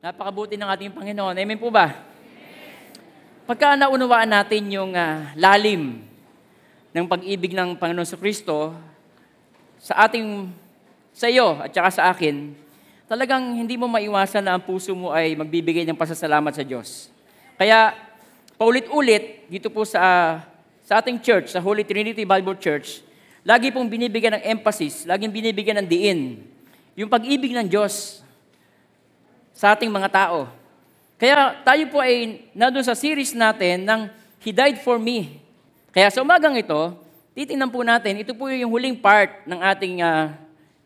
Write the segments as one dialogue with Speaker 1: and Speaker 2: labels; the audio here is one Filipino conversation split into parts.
Speaker 1: Napakabuti ng ating Panginoon. Amen po ba? Pagka naunawaan natin yung ah, lalim ng pag-ibig ng Panginoon sa Kristo sa ating sa iyo at saka sa akin, talagang hindi mo maiwasan na ang puso mo ay magbibigay ng pasasalamat sa Diyos. Kaya paulit-ulit dito po sa sa ating church, sa Holy Trinity Bible Church, lagi pong binibigyan ng emphasis, laging binibigyan ng diin yung pag-ibig ng Diyos sa ating mga tao. Kaya tayo po ay nandun sa series natin ng He Died For Me. Kaya sa umagang ito, titingnan po natin, ito po yung huling part ng ating ah,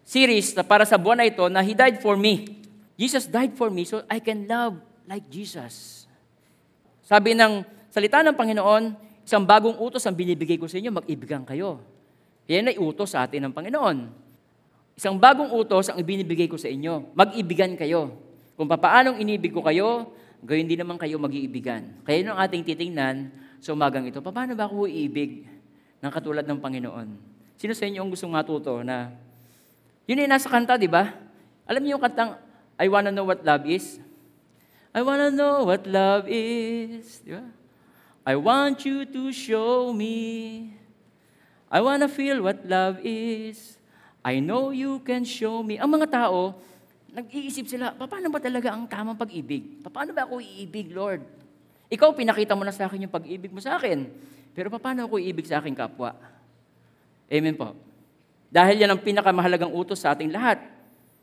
Speaker 1: series para sa buwan na ito na He died for me. Jesus died for me so I can love like Jesus. Sabi ng salita ng Panginoon, isang bagong utos ang binibigay ko sa inyo, mag-ibigan kayo. Yan ay utos sa atin ng Panginoon. Isang bagong utos ang ibinibigay ko sa inyo, mag-ibigan kayo. Kung paanong inibig ko kayo, gayon din naman kayo mag-iibigan. Kaya yun ang ating titingnan sa umagang ito. Paano ba ako iibig ng katulad ng Panginoon? Sino sa inyo ang gustong matuto na yun ay nasa kanta, di ba? Alam niyo yung kantang, I wanna know what love is? I wanna know what love is. Di ba? I want you to show me. I wanna feel what love is. I know you can show me. Ang mga tao, nag-iisip sila, paano ba talaga ang tamang pag-ibig? Paano ba ako iibig, Lord? Ikaw, pinakita mo na sa akin yung pag-ibig mo sa akin. Pero paano ako iibig sa aking kapwa? Amen po. Dahil yan ang pinakamahalagang utos sa ating lahat.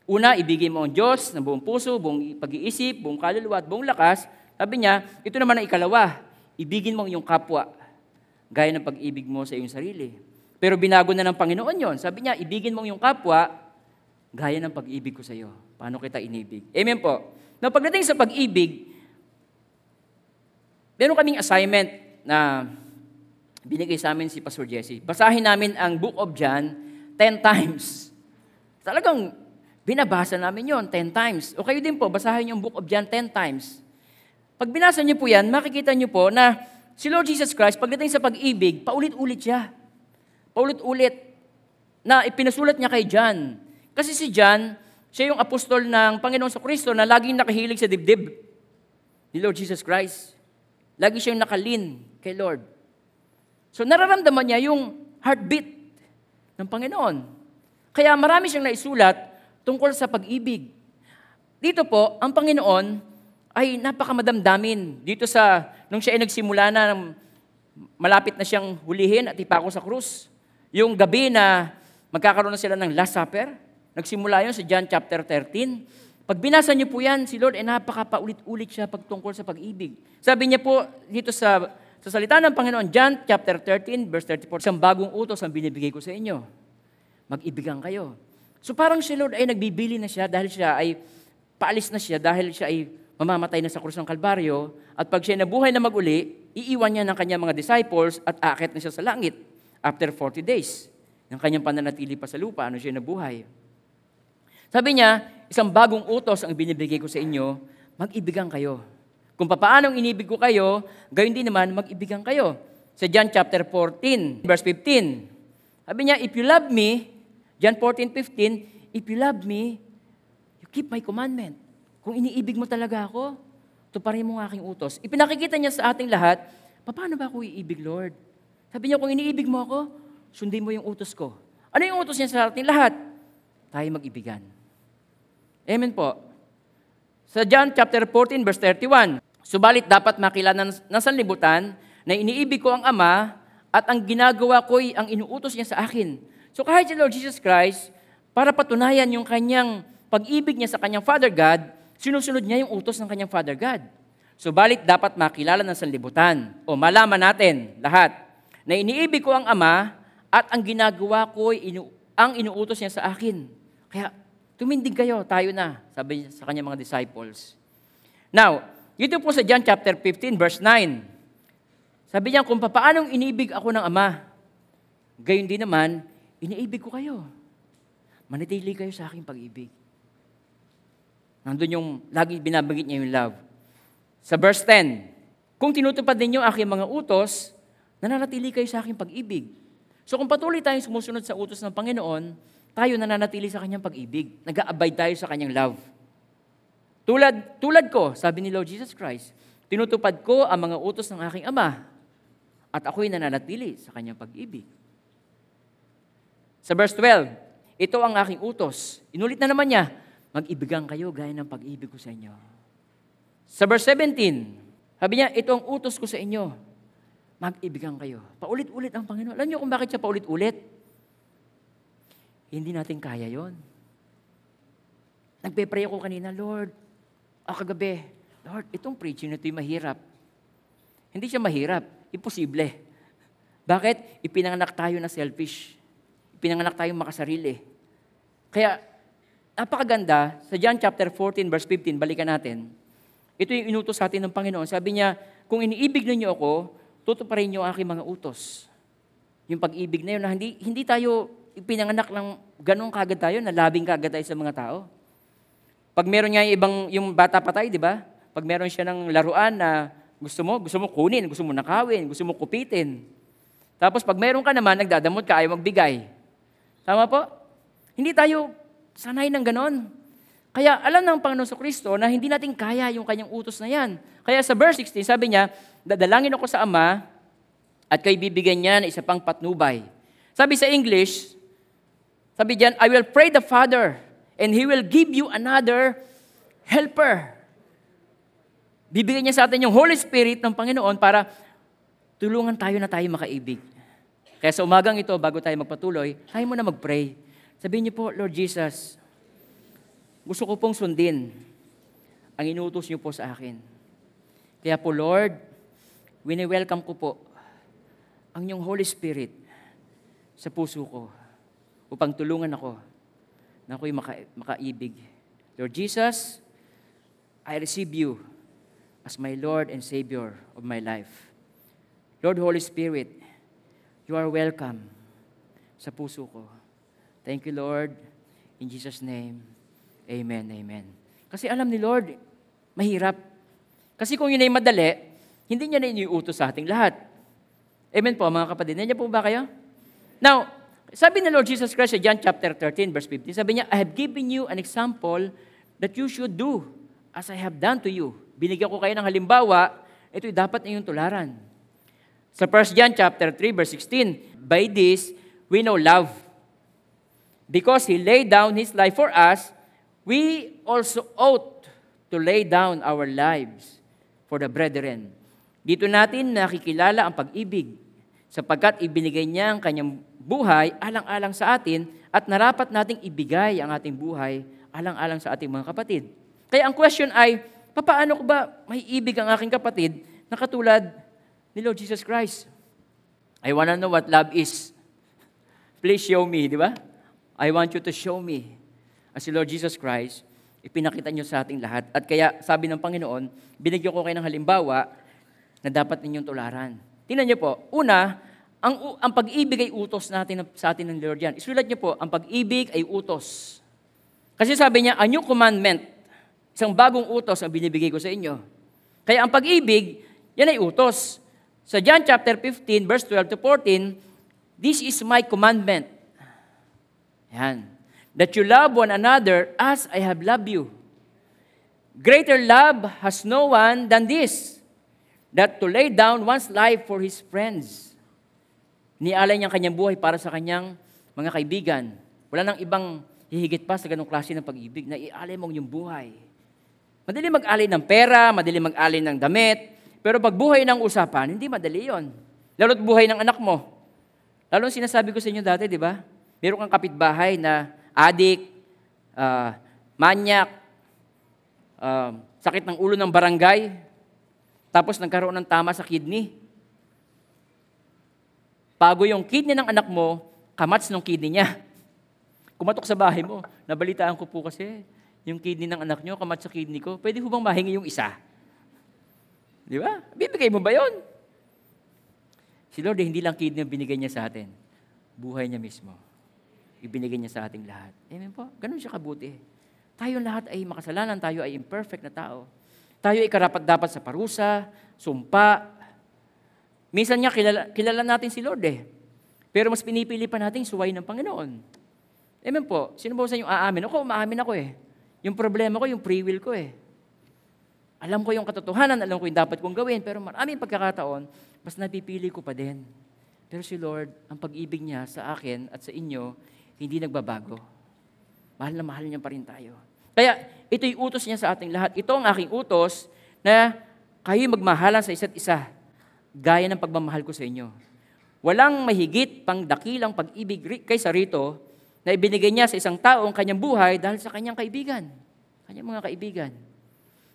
Speaker 1: Una, ibigay mo ang Diyos ng buong puso, buong pag-iisip, buong kaluluwa at buong lakas. Sabi niya, ito naman ang ikalawa, ibigin mo ang iyong kapwa, gaya ng pag-ibig mo sa iyong sarili. Pero binago na ng Panginoon yon. Sabi niya, ibigin mo ang iyong kapwa, gaya ng pag-ibig ko sa iyo. Paano kita inibig? Amen po. Na pagdating sa pag-ibig, meron kaming assignment na binigay sa amin si Pastor Jesse. Basahin namin ang Book of John 10 times. Talagang binabasa namin yon 10 times. O kayo din po, basahin yung Book of John 10 times. Pag binasa niyo po yan, makikita niyo po na si Lord Jesus Christ, pagdating sa pag-ibig, paulit-ulit siya. Paulit-ulit na ipinasulat niya kay John. Kasi si John, siya yung apostol ng Panginoon sa Kristo na laging nakahilig sa dibdib ni Lord Jesus Christ. Lagi siyang nakalin kay Lord. So nararamdaman niya yung heartbeat ng Panginoon. Kaya marami siyang naisulat tungkol sa pag-ibig. Dito po, ang Panginoon ay napakamadamdamin. Dito sa, nung siya ay nagsimula na, malapit na siyang hulihin at ipako sa krus. Yung gabi na magkakaroon na sila ng Last Supper, nagsimula yun sa John chapter 13. Pag binasa niyo po yan, si Lord ay napakapaulit-ulit siya pagtungkol sa pag-ibig. Sabi niya po dito sa, sa salita ng Panginoon, John chapter 13, verse 34, isang bagong utos ang binibigay ko sa inyo. Mag-ibigan kayo. So parang si Lord ay nagbibili na siya dahil siya ay paalis na siya dahil siya ay mamamatay na sa krus ng Kalbaryo at pag siya nabuhay na maguli, iiwan niya ng kanyang mga disciples at aakit na siya sa langit after 40 days. Ng kanyang pananatili pa sa lupa, ano siya nabuhay. Sabi niya, isang bagong utos ang binibigay ko sa inyo, mag-ibigan kayo. Kung paanong inibig ko kayo, gayon din naman, mag-ibigan kayo. Sa John chapter 14, verse 15. Sabi niya, if you love me, John 14, 15, if you love me, you keep my commandment. Kung iniibig mo talaga ako, tuparin mo ang aking utos. Ipinakikita niya sa ating lahat, paano ba ako iibig, Lord? Sabi niya, kung iniibig mo ako, sundin mo yung utos ko. Ano yung utos niya sa ating lahat? Tayo mag-ibigan. Amen po. Sa John chapter 14, verse 31, Subalit dapat makilala ng sanlibutan na iniibig ko ang Ama at ang ginagawa ko'y ang inuutos niya sa akin. So kahit si Lord Jesus Christ, para patunayan yung kanyang pag-ibig niya sa kanyang Father God, sinusunod niya yung utos ng kanyang Father God. Subalit dapat makilala ng sanlibutan o malaman natin lahat na iniibig ko ang Ama at ang ginagawa ko'y inu- ang inuutos niya sa akin. Kaya tumindig kayo, tayo na, sabi sa kanyang mga disciples. Now, dito po sa John chapter 15, verse 9, sabi niya, kung paanong inibig ako ng Ama, gayon din naman, iniibig ko kayo. Manatili kayo sa aking pag-ibig. Nandun yung lagi binabanggit niya yung love. Sa verse 10, kung tinutupad ninyo aking mga utos, nananatili kayo sa aking pag-ibig. So kung patuloy tayong sumusunod sa utos ng Panginoon, tayo nananatili sa kanyang pag-ibig. Nag-aabide tayo sa kanyang love. Tulad, tulad ko, sabi ni Lord Jesus Christ, tinutupad ko ang mga utos ng aking Ama at ako'y nananatili sa kanyang pag-ibig. Sa verse 12, ito ang aking utos. Inulit na naman niya, mag-ibigan kayo gaya ng pag-ibig ko sa inyo. Sa verse 17, sabi niya, ito ang utos ko sa inyo, mag-ibigan kayo. Paulit-ulit ang Panginoon. Alam niyo kung bakit siya paulit-ulit? Hindi natin kaya yon. Nagpe-pray ako kanina, Lord, o kagabi, Lord, itong preaching na ito'y mahirap. Hindi siya mahirap, imposible. Bakit? Ipinanganak tayo na selfish. Ipinanganak tayo makasarili. Kaya, napakaganda, sa John chapter 14, verse 15, balikan natin, ito yung inutos sa atin ng Panginoon. Sabi niya, kung iniibig ninyo ako, tutuparin niyo ang aking mga utos. Yung pag-ibig na yun, na hindi, hindi tayo ipinanganak lang ganun kagad tayo, na labing kagad tayo sa mga tao. Pag meron nga yung ibang, yung bata patay, di ba? Pag meron siya ng laruan na gusto mo, gusto mo kunin, gusto mo nakawin, gusto mo kupitin. Tapos pag meron ka naman, nagdadamot ka, ayaw magbigay. Tama po? Hindi tayo sanay ng ganon. Kaya alam ng Panginoon sa Kristo na hindi natin kaya yung kanyang utos na yan. Kaya sa verse 16, sabi niya, dadalangin ako sa Ama at kay bibigyan niya ng isa pang patnubay. Sabi sa English, sabi diyan, I will pray the Father and He will give you another helper. Bibigyan niya sa atin yung Holy Spirit ng Panginoon para tulungan tayo na tayo makaibig. Kaya sa umagang ito, bago tayo magpatuloy, tayo muna mag-pray. Sabihin niyo po, Lord Jesus, gusto ko pong sundin ang inutos niyo po sa akin. Kaya po, Lord, wini-welcome ko po ang inyong Holy Spirit sa puso ko upang tulungan ako na ako'y maka- makaibig. Lord Jesus, I receive you as my Lord and Savior of my life. Lord Holy Spirit, you are welcome sa puso ko. Thank you, Lord. In Jesus' name, amen, amen. Kasi alam ni Lord, mahirap. Kasi kung yun ay madali, hindi niya na iniutos sa ating lahat. Amen po, mga kapatid. Nandiyan po ba kayo? Now, sabi ni Lord Jesus Christ sa John chapter 13, verse 15, sabi niya, I have given you an example that you should do as I have done to you. Binigyan ko kayo ng halimbawa, ito'y dapat ninyong tularan. Sa 1 John chapter 3, verse 16, By this, we know love. Because He laid down His life for us, we also ought to lay down our lives for the brethren. Dito natin nakikilala ang pag-ibig sapagkat ibinigay niya ang kanyang buhay alang-alang sa atin at narapat nating ibigay ang ating buhay alang-alang sa ating mga kapatid. Kaya ang question ay, paano ko ba may ibig ang aking kapatid na katulad ni Lord Jesus Christ? I wanna know what love is. Please show me, di ba? I want you to show me. As si Lord Jesus Christ, ipinakita niyo sa ating lahat. At kaya sabi ng Panginoon, binigyan ko kayo ng halimbawa na dapat ninyong tularan. Tingnan niyo po, una, ang, ang pag-ibig ay utos natin sa atin ng Lord yan. Isulat niyo po, ang pag-ibig ay utos. Kasi sabi niya, a new commandment, isang bagong utos ang binibigay ko sa inyo. Kaya ang pag-ibig, yan ay utos. Sa John chapter 15, verse 12 to 14, This is my commandment. Yan. That you love one another as I have loved you. Greater love has no one than this, that to lay down one's life for his friends. Nialay niya ang kanyang buhay para sa kanyang mga kaibigan. Wala nang ibang hihigit pa sa ganong klase ng pag-ibig na ialay mo yung buhay. Madali mag-alay ng pera, madali mag-alay ng damit, pero pag buhay ng usapan, hindi madali yon. Lalo't buhay ng anak mo. Lalo sinasabi ko sa inyo dati, di ba? Meron kang kapitbahay na adik, uh, manyak, uh, sakit ng ulo ng barangay, tapos nagkaroon ng tama sa kidney. Pago yung kidney ng anak mo, kamats ng kidney niya. Kumatok sa bahay mo, nabalitaan ko po kasi, yung kidney ng anak nyo, kamats sa kidney ko, pwede ho bang mahingi yung isa? Di ba? Bibigay mo ba yon? Si Lord, eh, hindi lang kidney ang binigay niya sa atin. Buhay niya mismo. Ibinigay niya sa ating lahat. Amen po? Ganun siya kabuti. Tayo lahat ay makasalanan, tayo ay imperfect na tao. Tayo ay karapat dapat sa parusa, sumpa. Minsan niya kilala, kilala natin si Lord eh. Pero mas pinipili pa natin suway ng Panginoon. Amen po. Sino ba sa inyo aamin? Ako, umaamin ako eh. Yung problema ko, yung free will ko eh. Alam ko yung katotohanan, alam ko yung dapat kong gawin, pero maraming pagkakataon, mas napipili ko pa din. Pero si Lord, ang pag-ibig niya sa akin at sa inyo, hindi nagbabago. Mahal na mahal niya pa rin tayo. Kaya ito'y utos niya sa ating lahat. Ito ang aking utos na kayo magmahalan sa isa't isa, gaya ng pagmamahal ko sa inyo. Walang mahigit pang dakilang pag-ibig kaysa rito na ibinigay niya sa isang tao ang kanyang buhay dahil sa kanyang kaibigan. Kanyang mga kaibigan.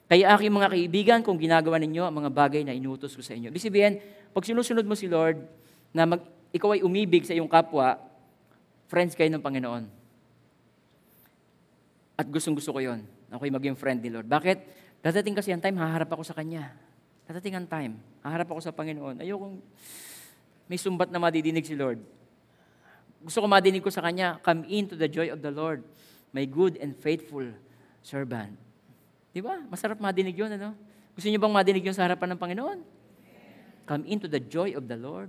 Speaker 1: Kaya aking mga kaibigan, kung ginagawa ninyo ang mga bagay na inutos ko sa inyo. Ibig sabihin, pag sinusunod mo si Lord, na mag, ikaw ay umibig sa iyong kapwa, friends kayo ng Panginoon. At gustong gusto ko yon. Ako'y maging friend ni Lord. Bakit? Dadating kasi ang time, haharap ako sa Kanya. Dadating ang time, haharap ako sa Panginoon. Ayokong may sumbat na madidinig si Lord. Gusto ko madinig ko sa Kanya, come into the joy of the Lord, my good and faithful servant. Di ba? Masarap madinig yun, ano? Gusto niyo bang madinig yun sa harapan ng Panginoon? Come into the joy of the Lord,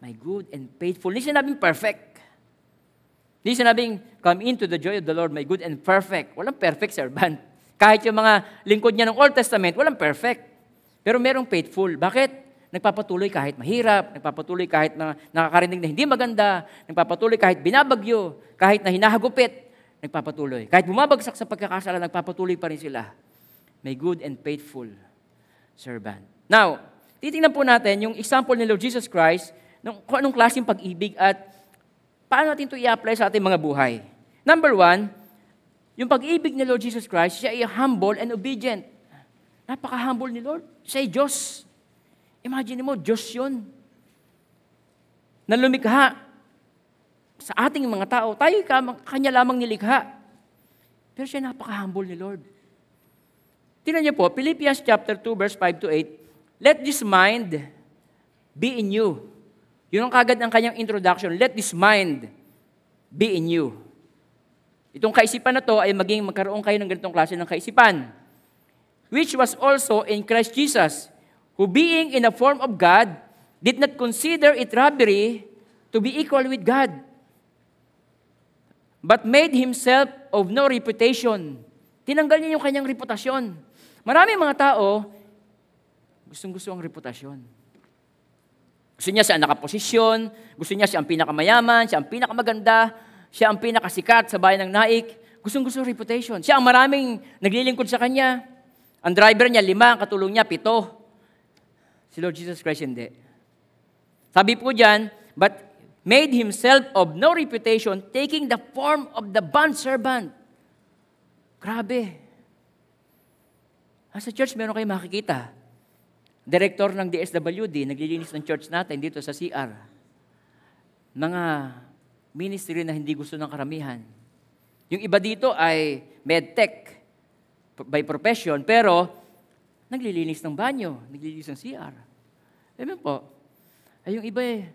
Speaker 1: my good and faithful. Hindi sinabing perfect. Hindi sinabing, come into the joy of the Lord, my good and perfect. Walang perfect servant. Kahit yung mga lingkod niya ng Old Testament, walang perfect. Pero merong faithful. Bakit? Nagpapatuloy kahit mahirap, nagpapatuloy kahit na nakakarinig na hindi maganda, nagpapatuloy kahit binabagyo, kahit na hinahagupit, nagpapatuloy. Kahit bumabagsak sa pagkakasala, nagpapatuloy pa rin sila. May good and faithful servant. Now, titingnan po natin yung example ni Lord Jesus Christ, nung, kung anong klaseng pag-ibig at paano natin ito i-apply sa ating mga buhay. Number one, yung pag-ibig ni Lord Jesus Christ, siya ay humble and obedient. Napaka-humble ni Lord. Siya ay Diyos. Imagine mo, Diyos yun. Na lumikha sa ating mga tao. Tayo kanya lamang nilikha. Pero siya napaka-humble ni Lord. Tingnan niyo po, Philippians chapter 2, verse 5 to 8. Let this mind be in you. Yun ang kagad ng kanyang introduction. Let this mind be in you. Itong kaisipan na to ay maging magkaroon kayo ng ganitong klase ng kaisipan. Which was also in Christ Jesus, who being in the form of God, did not consider it robbery to be equal with God, but made himself of no reputation. Tinanggal niya yung kanyang reputasyon. Maraming mga tao, gustong-gusto ang reputasyon. Gusto niya siya ang nakaposisyon, gusto niya siya ang pinakamayaman, siya ang pinakamaganda, siya ang pinakasikat sa bayan ng Naik. Gustong-gusto reputation. Siya ang maraming naglilingkod sa kanya. Ang driver niya, lima, ang katulong niya, pito. Si Lord Jesus Christ, hindi. Sabi po dyan, but made himself of no reputation, taking the form of the bondservant. Grabe. Ah, Sa church, meron kayo makikita. Director ng DSWD, naglilinis ng church natin dito sa CR. Mga ministry na hindi gusto ng karamihan. Yung iba dito ay medtech by profession, pero naglilinis ng banyo, naglilinis ng CR. Amen po. Ay yung iba eh,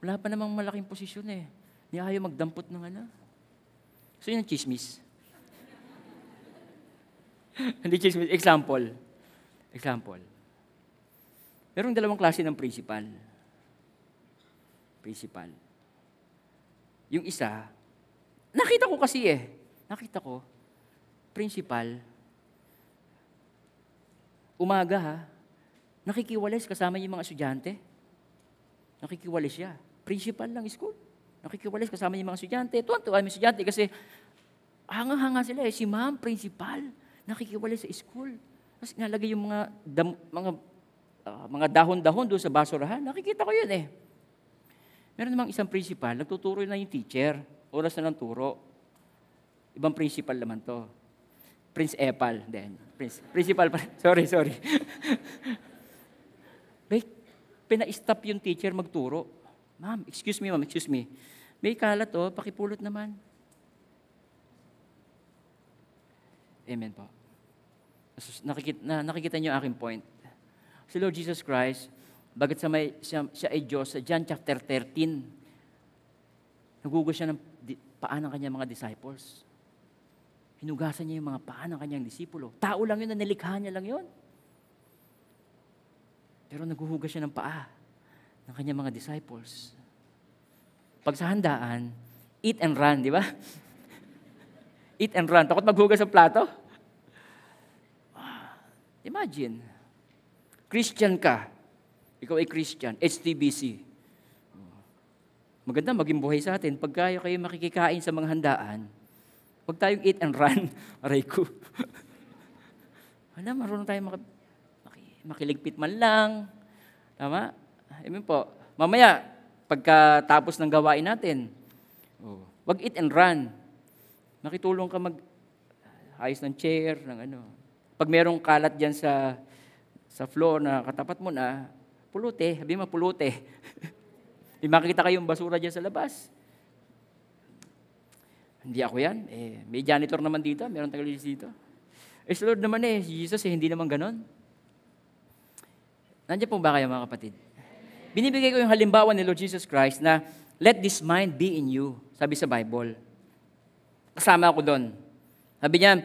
Speaker 1: wala pa namang malaking posisyon eh. Hindi ayaw magdampot ng ano. So yun ang chismis. Hindi chismis. Example. Example. Merong dalawang klase ng principal. Principal. Yung isa, nakita ko kasi eh. Nakita ko, principal, umaga ha, nakikiwalis kasama yung mga estudyante. Nakikiwalis siya. Principal ng school. Nakikiwalis kasama yung mga estudyante. Tuwan-tuwa yung estudyante kasi hanga-hanga sila eh. Si ma'am, principal, nakikiwalis sa school. Tapos nalagay yung mga, dam, mga, ah, mga dahon-dahon doon sa basurahan. Nakikita ko yun eh. Meron namang isang principal, nagtuturo na yung teacher. Oras na ng turo. Ibang principal naman to. Prince Epal. Then, Prince, principal pa. Sorry, sorry. May pina-stop yung teacher magturo. Ma'am, excuse me, ma'am, excuse me. May kalat oh, pakipulot naman. Amen po. Nakikita, na, nakikita niyo aking point. Si Lord Jesus Christ, bagit sa may, siya, siya ay Diyos, sa John chapter 13, nagugas siya ng paa ng kanyang mga disciples. Hinugasan niya yung mga paa ng kanyang disipulo. Tao lang yun, na nilikha niya lang yun. Pero naghuhugas siya ng paa ng kanyang mga disciples. Pag sa handaan, eat and run, di ba? eat and run. Takot maghugas ng plato? Ah, Imagine, Christian ka. Ikaw ay Christian, HTBC. Maganda maging buhay sa atin. Pag kayo kayo makikikain sa mga handaan, huwag tayong eat and run. Aray ko. Wala, marunong tayo maki, maki, makiligpit man lang. Tama? Amen po. Mamaya, pagkatapos ng gawain natin, oh, wag eat and run. Makitulong ka mag ayos ng chair, ng ano. Pag merong kalat diyan sa sa floor na katapat mo na, pulute, sabi mo pulute. Di makikita kayong basura diyan sa labas. Hindi ako yan. Eh, may janitor naman dito, meron tagalinis dito. Eh, Lord naman eh, Jesus eh, hindi naman ganon. Nandiyan po ba kayo mga kapatid? Binibigay ko yung halimbawa ni Lord Jesus Christ na let this mind be in you, sabi sa Bible. Kasama ako doon. Sabi niya,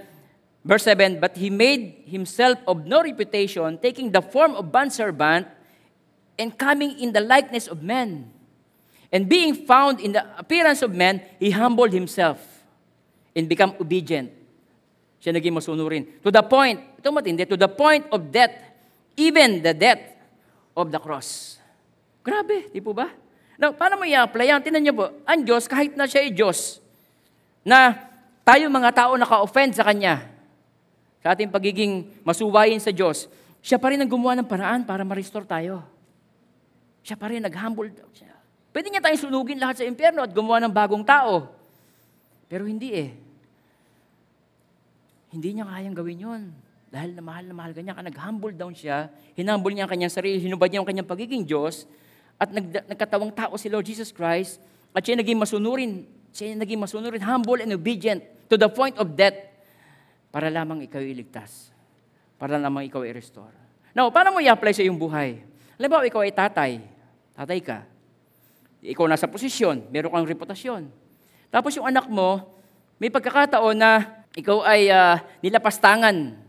Speaker 1: verse 7, But he made himself of no reputation, taking the form of bondservant, and coming in the likeness of men. And being found in the appearance of men, he humbled himself and become obedient. Siya naging masunurin. To the point, ito matindi, to the point of death, even the death of the cross. Grabe, di po ba? Now, paano mo i-apply yan? Tinan niyo po, ang Diyos, kahit na siya ay Diyos, na tayo mga tao naka-offend sa Kanya, sa ating pagiging masuwayin sa Diyos, siya pa rin ang gumawa ng paraan para ma-restore tayo. Siya pa rin nag-humble. Pwede niya tayong sunugin lahat sa impyerno at gumawa ng bagong tao. Pero hindi eh. Hindi niya kayang gawin yon. Dahil na mahal na mahal kanya, nag-humble down siya, hinumble niya ang kanyang sarili, hinubad niya ang kanyang pagiging Diyos, at nag, nagkatawang tao si Lord Jesus Christ, at siya naging masunurin, siya naging masunurin, humble and obedient to the point of death, para lamang ikaw iligtas, para lamang ikaw i-restore. Now, paano mo i-apply sa iyong buhay? Alam ba, ikaw ay tatay, tatay ka, ikaw nasa posisyon, meron kang reputasyon. Tapos yung anak mo, may pagkakataon na ikaw ay uh, nilapastangan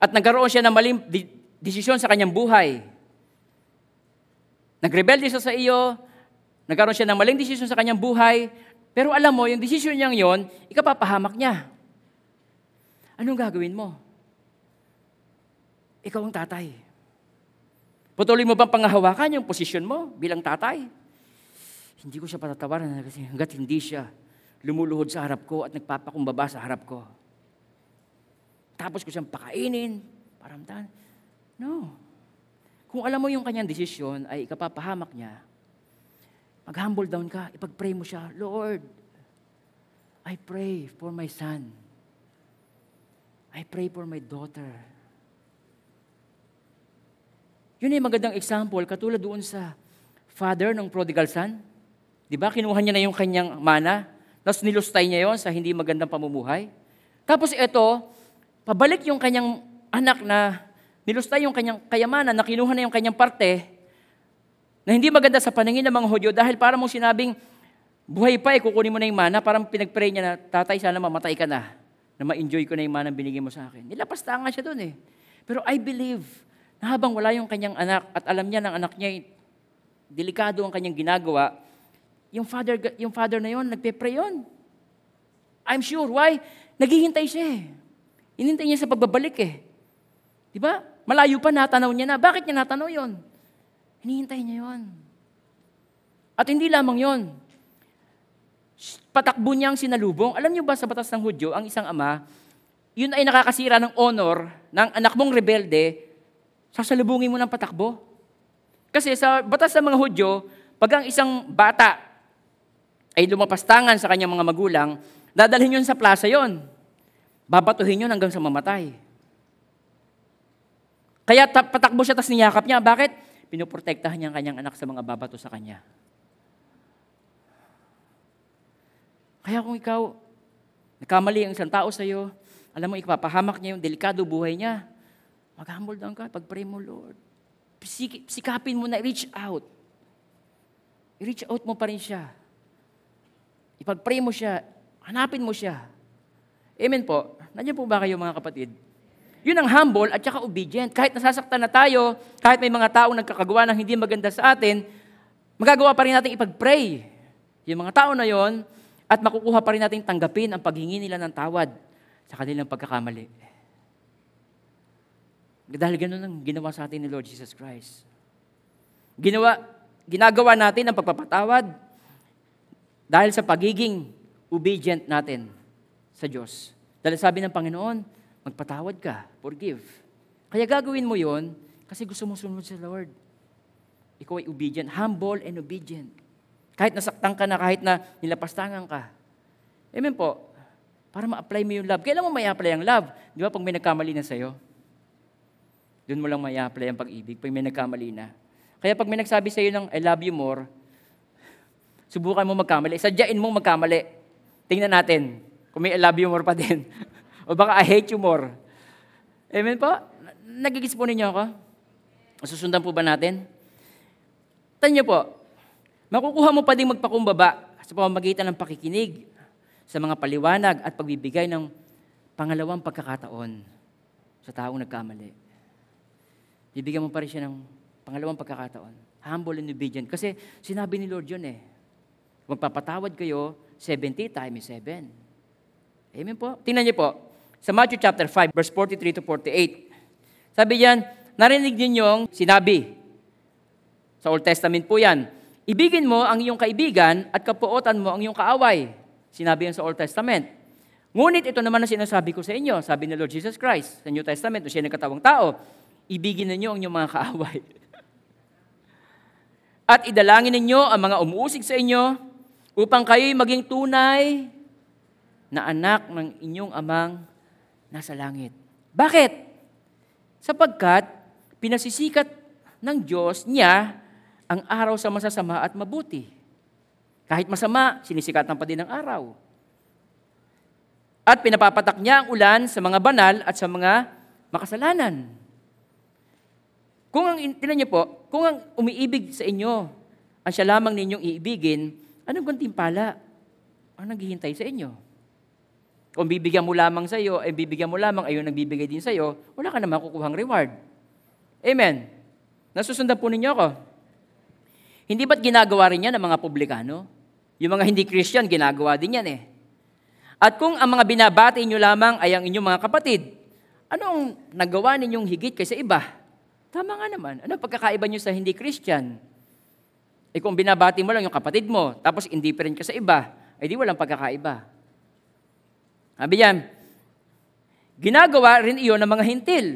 Speaker 1: at nagkaroon siya ng maling desisyon sa kanyang buhay. Nagrebelde siya sa iyo, nagkaroon siya ng maling desisyon sa kanyang buhay, pero alam mo, yung desisyon niyang yon, ikapapahamak niya. Anong gagawin mo? Ikaw ang tatay. Patuloy mo bang pangahawakan yung posisyon mo bilang tatay? Hindi ko siya patatawaran kasi hanggat hindi siya lumuluhod sa harap ko at nagpapakumbaba sa harap ko. Tapos ko siyang pakainin, paramdaman. No. Kung alam mo yung kanyang desisyon ay ikapapahamak niya, mag-humble down ka, ipag-pray mo siya, Lord, I pray for my son. I pray for my daughter. Yun ay magandang example, katulad doon sa father ng prodigal son. Di ba? Kinuha niya na yung kanyang mana, tapos nilustay niya yon sa hindi magandang pamumuhay. Tapos ito, pabalik yung kanyang anak na nilustay yung kanyang kayamanan, na kinuha na yung kanyang parte, na hindi maganda sa paningin ng mga Hudyo dahil parang mong sinabing, buhay pa, eh, kukunin mo na yung mana, parang pinag-pray niya na, tatay, sana mamatay ka na, na ma-enjoy ko na yung mana binigay mo sa akin. Nilapasta nga siya doon eh. Pero I believe, na habang wala yung kanyang anak, at alam niya ng anak niya, delikado ang kanyang ginagawa, yung father, yung father na yon nagpe-pray yon. I'm sure. Why? Naghihintay siya eh. Inintay niya sa pagbabalik eh. Di ba? Malayo pa natanaw niya na. Bakit niya natanaw yon? Hinihintay niya yon. At hindi lamang yon. Patakbo niyang sinalubong. Alam niyo ba sa batas ng Hudyo, ang isang ama, yun ay nakakasira ng honor ng anak mong rebelde, sasalubungin mo ng patakbo. Kasi sa batas ng mga Hudyo, pag ang isang bata ay lumapastangan sa kanyang mga magulang, dadalhin yun sa plaza yon babatuhin yun hanggang sa mamatay. Kaya patakbo siya, tas niyakap niya. Bakit? Pinoprotektahan niya ang kanyang anak sa mga babato sa kanya. Kaya kung ikaw, nagkamali ang isang tao sa iyo, alam mo, ipapahamak niya yung delikado buhay niya. Mag-humble down ka, pag-pray mo, Lord. Sikapin mo na, reach out. I-reach out mo pa rin siya. Ipag-pray mo siya, hanapin mo siya. Amen po. Nandiyan po ba kayo mga kapatid? Yun ang humble at saka obedient. Kahit nasasaktan na tayo, kahit may mga taong nagkakagawa ng hindi maganda sa atin, magagawa pa rin natin ipag-pray. Yung mga tao na yon at makukuha pa rin natin tanggapin ang paghingi nila ng tawad sa kanilang pagkakamali. Dahil ganun ang ginawa sa atin ni Lord Jesus Christ. Ginawa, ginagawa natin ang pagpapatawad dahil sa pagiging obedient natin sa Diyos. Dahil sabi ng Panginoon, magpatawad ka, forgive. Kaya gagawin mo yon kasi gusto mo sumunod sa Lord. Ikaw ay obedient, humble and obedient. Kahit nasaktan ka na, kahit na nilapastangan ka. Amen po. Para ma-apply mo yung love. Kailan mo may apply ang love? Di ba pag may nagkamali na sa'yo? Doon mo lang may apply ang pag-ibig pag may nagkamali na. Kaya pag may nagsabi sa iyo ng I love you more, subukan mo magkamali. Sadyain mong magkamali. Tingnan natin kung may I love you more pa din. o baka I hate you more. Amen po? Nagigis po ninyo ako? Susundan po ba natin? Tanyo po, makukuha mo pa din magpakumbaba sa pamamagitan ng pakikinig sa mga paliwanag at pagbibigay ng pangalawang pagkakataon sa taong nagkamali. Bibigyan mo pa rin siya ng Pangalawang pagkakataon, humble and obedient. Kasi sinabi ni Lord yun eh. Magpapatawad kayo 70 times 7. Amen po. Tingnan niyo po. Sa Matthew chapter 5, verse 43 to 48. Sabi diyan, narinig niyo yung sinabi. Sa Old Testament po yan. Ibigin mo ang iyong kaibigan at kapuotan mo ang iyong kaaway. Sinabi yan sa Old Testament. Ngunit ito naman ang sinasabi ko sa inyo, sabi ni Lord Jesus Christ sa New Testament, siya nagkatawang tao, ibigin ninyo ang inyong mga kaaway. At idalangin ninyo ang mga umuusig sa inyo upang kayo'y maging tunay na anak ng inyong amang nasa langit. Bakit? Sapagkat pinasisikat ng Diyos niya ang araw sa masasama at mabuti. Kahit masama, sinisikatan pa din ang araw. At pinapapatak niya ang ulan sa mga banal at sa mga makasalanan. Kung ang, tinan niyo po, kung ang umiibig sa inyo, ang siya lamang ninyong iibigin, anong gantimpala ang naghihintay sa inyo? Kung bibigyan mo lamang sa iyo, ay bibigyan mo lamang, ayun nagbibigay din sa iyo, wala ka naman kukuhang reward. Amen. Nasusundan po ninyo ako. Hindi ba't ginagawa rin yan ng mga publikano? Yung mga hindi Christian, ginagawa din yan eh. At kung ang mga binabati inyo lamang ay ang inyong mga kapatid, anong nagawa ninyong higit kaysa iba? Tama nga naman. Ano pagkakaiba nyo sa hindi Christian? Eh kung binabati mo lang yung kapatid mo, tapos indifferent ka sa iba, ay di walang pagkakaiba. Sabi yan, ginagawa rin iyon ng mga hintil.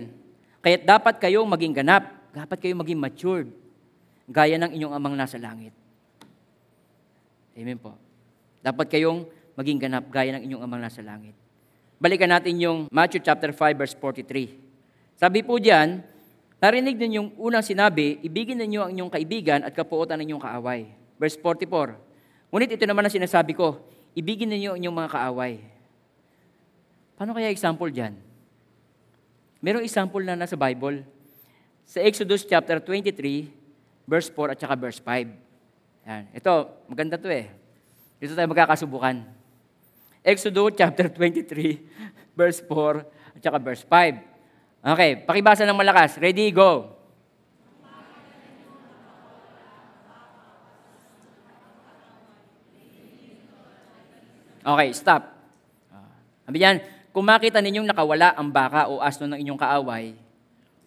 Speaker 1: Kaya dapat kayong maging ganap, dapat kayong maging matured, gaya ng inyong amang nasa langit. Amen po. Dapat kayong maging ganap, gaya ng inyong amang nasa langit. Balikan natin yung Matthew chapter 5 verse 43. Sabi po diyan, Narinig din yung unang sinabi, ibigin ninyo ang inyong kaibigan at kapuotan ng inyong kaaway. Verse 44. Ngunit ito naman ang sinasabi ko, ibigin ninyo ang inyong mga kaaway. Paano kaya example dyan? Merong example na nasa Bible. Sa Exodus chapter 23, verse 4 at saka verse 5. Yan. Ito, maganda to eh. Dito tayo magkakasubukan. Exodus chapter 23, verse 4 at saka verse 5. Okay, pakibasa ng malakas. Ready, go. Okay, stop. Sabi yan, kung makita ninyong nakawala ang baka o asno ng inyong kaaway,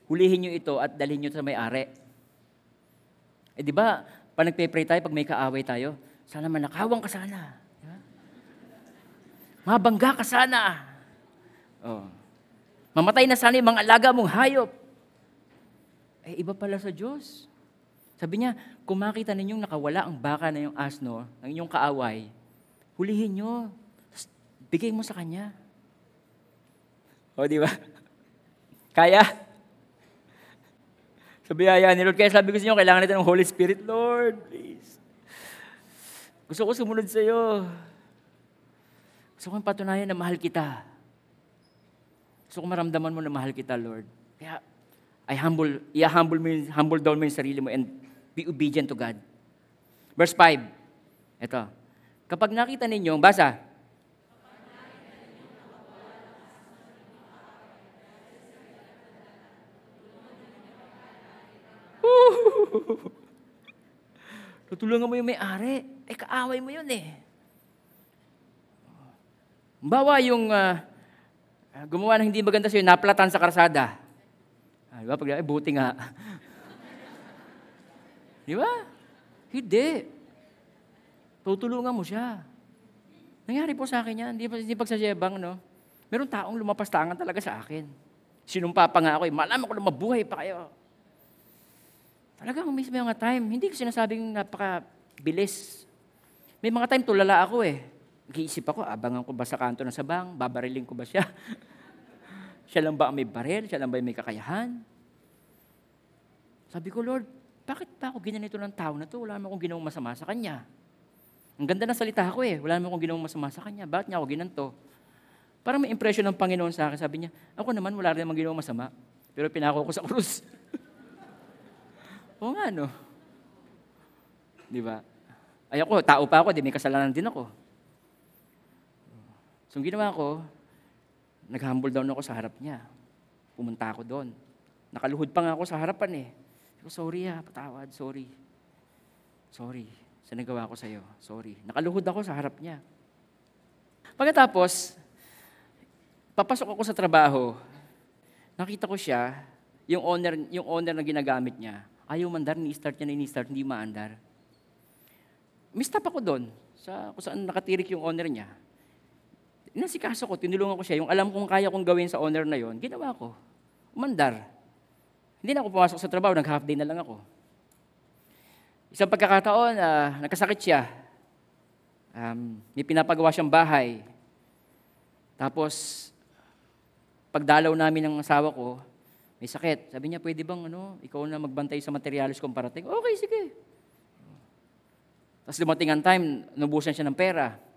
Speaker 1: hulihin nyo ito at dalhin nyo sa may-ari. Eh di ba, pag nagpe-pray tayo, pag may kaaway tayo, sana manakawang ka sana. Mabangga ka sana. Oh. Mamatay na sana yung mga alaga mong hayop. Eh, iba pala sa Diyos. Sabi niya, kung makita ninyong nakawala ang baka na yung asno, ng inyong kaaway, hulihin nyo. Bigay mo sa kanya. O, di ba? Kaya? Sabi biyaya ni Lord. Kaya sabi ko sa inyo, kailangan natin ng Holy Spirit, Lord, please. Gusto ko sumunod sa iyo. Gusto kong patunayan na mahal kita. So kung maramdaman mo na mahal kita, Lord, kaya I humble, i-humble mo, humble down mo yung sarili mo and be obedient to God. Verse 5. Ito. Kapag nakita ninyo, basa. Tutulungan mo yung may-ari. Eh, kaaway mo yun eh. Bawa yung uh, gumawa ng hindi maganda sa'yo, naplatan sa karsada. Ah, di ba? Pag, eh, buti nga. di ba? Hindi. Tutulungan mo siya. Nangyari po sa akin yan. Hindi, hindi pagsasyebang, no? Meron taong lumapastangan talaga sa akin. Sinumpa pa nga ako, eh, malam ako na mabuhay pa kayo. Talagang may mga time, hindi ko sinasabing napaka-bilis. May mga time tulala ako eh. Nag-iisip ako, abangan ko ba sa kanto ng sabang? Babariling ko ba siya? siya lang ba ang may baril? Siya lang ba ang may kakayahan? Sabi ko, Lord, bakit ba ako ginanito ng tao na to? Wala naman akong ginawang masama sa kanya. Ang ganda ng salita ko eh. Wala naman akong ginawang masama sa kanya. Bakit niya ako ginanto? Parang may impression ng Panginoon sa akin. Sabi niya, ako naman wala rin namang ginawang masama. Pero pinako ko sa krus. Oo nga, no? Di ba? Ay ako, tao pa ako, di may kasalanan din ako. So, ang ginawa ko, nag-humble down ako sa harap niya. Pumunta ako doon. Nakaluhod pa nga ako sa harapan eh. Sorry ah, patawad, sorry. Sorry sa nagawa ko sa'yo. Sorry. Nakaluhod ako sa harap niya. Pagkatapos, papasok ako sa trabaho, nakita ko siya, yung owner, yung owner na ginagamit niya, ayaw mandar, ni-start niya na ni-start, hindi maandar. Mistap ako doon, sa, kung saan nakatirik yung owner niya. Inasikaso ko, tinulungan ko siya, yung alam kong kaya kong gawin sa owner na yon, ginawa ko. Umandar. Hindi na ako pumasok sa trabaho, nag-half day na lang ako. Isang pagkakataon, uh, nagkasakit siya. Um, may pinapagawa siyang bahay. Tapos, pagdalaw namin ng asawa ko, may sakit. Sabi niya, pwede bang ano, ikaw na magbantay sa materialis kung parating? Okay, sige. Tapos dumating ang time, nubusan siya ng pera.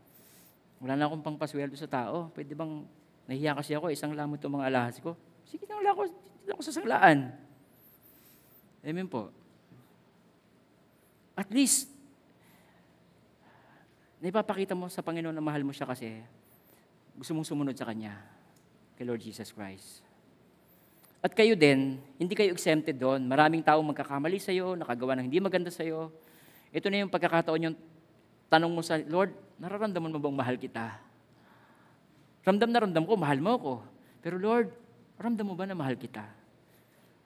Speaker 1: Wala na akong pangpasweldo sa tao. Pwede bang, nahiya kasi ako, isang lamot itong mga alahas ko. Sige na, wala ako, wala ako sa sanglaan. Amen po. At least, naipapakita mo sa Panginoon na mahal mo siya kasi gusto mong sumunod sa Kanya, kay Lord Jesus Christ. At kayo din, hindi kayo exempted doon. Maraming taong magkakamali sa iyo, nakagawa ng hindi maganda sa iyo. Ito na yung pagkakataon yung tanong mo sa Lord, nararamdaman mo bang mahal kita? Ramdam na ramdam ko, mahal mo ako. Pero Lord, ramdam mo ba na mahal kita?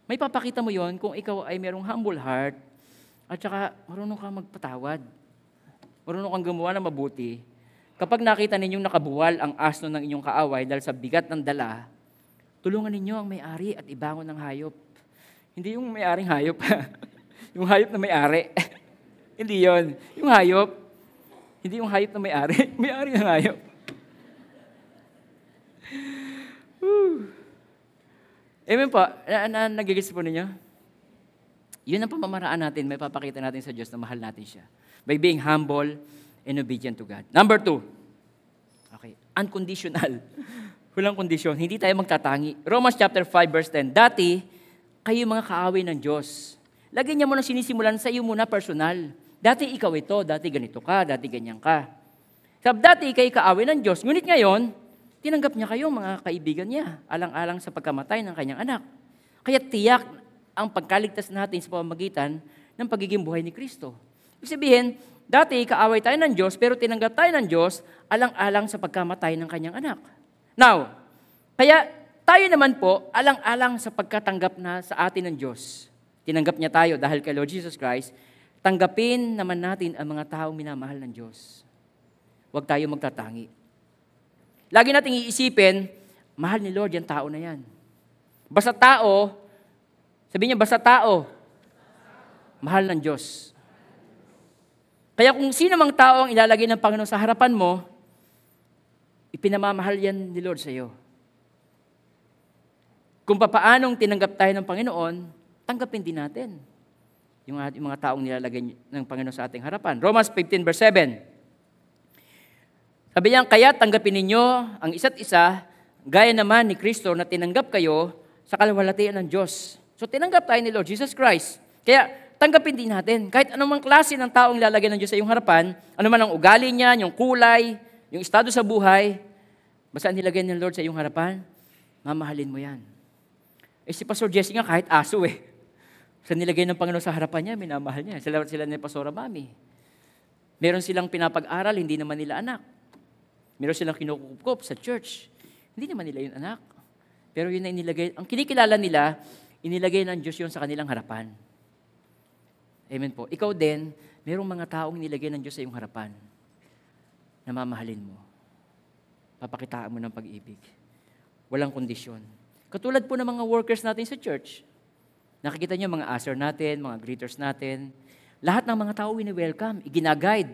Speaker 1: May papakita mo yon kung ikaw ay merong humble heart at saka marunong kang magpatawad. Marunong kang gumawa ng mabuti. Kapag nakita ninyong nakabuwal ang asno ng inyong kaaway dahil sa bigat ng dala, tulungan ninyo ang may-ari at ibangon ng hayop. Hindi yung may-aring hayop. yung hayop na may-ari. Hindi yon. Yung hayop, hindi yung hayop na may-ari. May-ari ng hayop. Amen po. Na, na, nagigits po ninyo? Yun ang pamamaraan natin. May papakita natin sa Diyos na mahal natin siya. By being humble and obedient to God. Number two. Okay. Unconditional. Walang kondisyon. Hindi tayo magtatangi. Romans chapter 5 verse 10. Dati, kayo mga kaaway ng Diyos. Lagyan niya mo na sinisimulan sa iyo muna personal. Dati ikaw ito, dati ganito ka, dati ganyan ka. Sab dati kayo kaaway ng Diyos. Ngunit ngayon, tinanggap niya kayo mga kaibigan niya, alang-alang sa pagkamatay ng kanyang anak. Kaya tiyak ang pagkaligtas natin sa pamamagitan ng pagiging buhay ni Kristo. Ibig sabihin, dati kaaway tayo ng Diyos, pero tinanggap tayo ng Diyos alang-alang sa pagkamatay ng kanyang anak. Now, kaya tayo naman po, alang-alang sa pagkatanggap na sa atin ng Diyos. Tinanggap niya tayo dahil kay Lord Jesus Christ, tanggapin naman natin ang mga taong minamahal ng Diyos. Huwag tayo magtatangi. Lagi nating iisipin, mahal ni Lord yung tao na yan. Basta tao, sabi niya, basta tao, mahal ng Diyos. Kaya kung sino mang tao ang ilalagay ng Panginoon sa harapan mo, ipinamamahal yan ni Lord sa iyo. Kung papaanong tinanggap tayo ng Panginoon, tanggapin din natin yung ating mga taong nilalagay ng Panginoon sa ating harapan. Romans 15 verse 7. Sabi niya, kaya tanggapin ninyo ang isa't isa, gaya naman ni Kristo na tinanggap kayo sa kalwalatian ng Diyos. So tinanggap tayo ni Lord Jesus Christ. Kaya tanggapin din natin. Kahit anumang klase ng taong lalagay ng Diyos sa iyong harapan, anuman ang ugali niya, yung kulay, yung estado sa buhay, basta nilagay ng Lord sa iyong harapan, mamahalin mo yan. Eh si Pastor Jesse nga kahit aso eh. Sa nilagay ng Panginoon sa harapan niya, minamahal niya. Sila, sila ni Pastora Mami. Meron silang pinapag-aral, hindi naman nila anak. Meron silang kinukukup sa church. Hindi naman nila yung anak. Pero yun na inilagay. Ang kinikilala nila, inilagay ng Diyos yun sa kanilang harapan. Amen po. Ikaw din, mayroong mga taong inilagay ng Diyos sa iyong harapan na mamahalin mo. Papakitaan mo ng pag-ibig. Walang kondisyon. Katulad po ng mga workers natin sa church. Nakikita niyo mga usher natin, mga greeters natin. Lahat ng mga tao wini-welcome, iginaguide.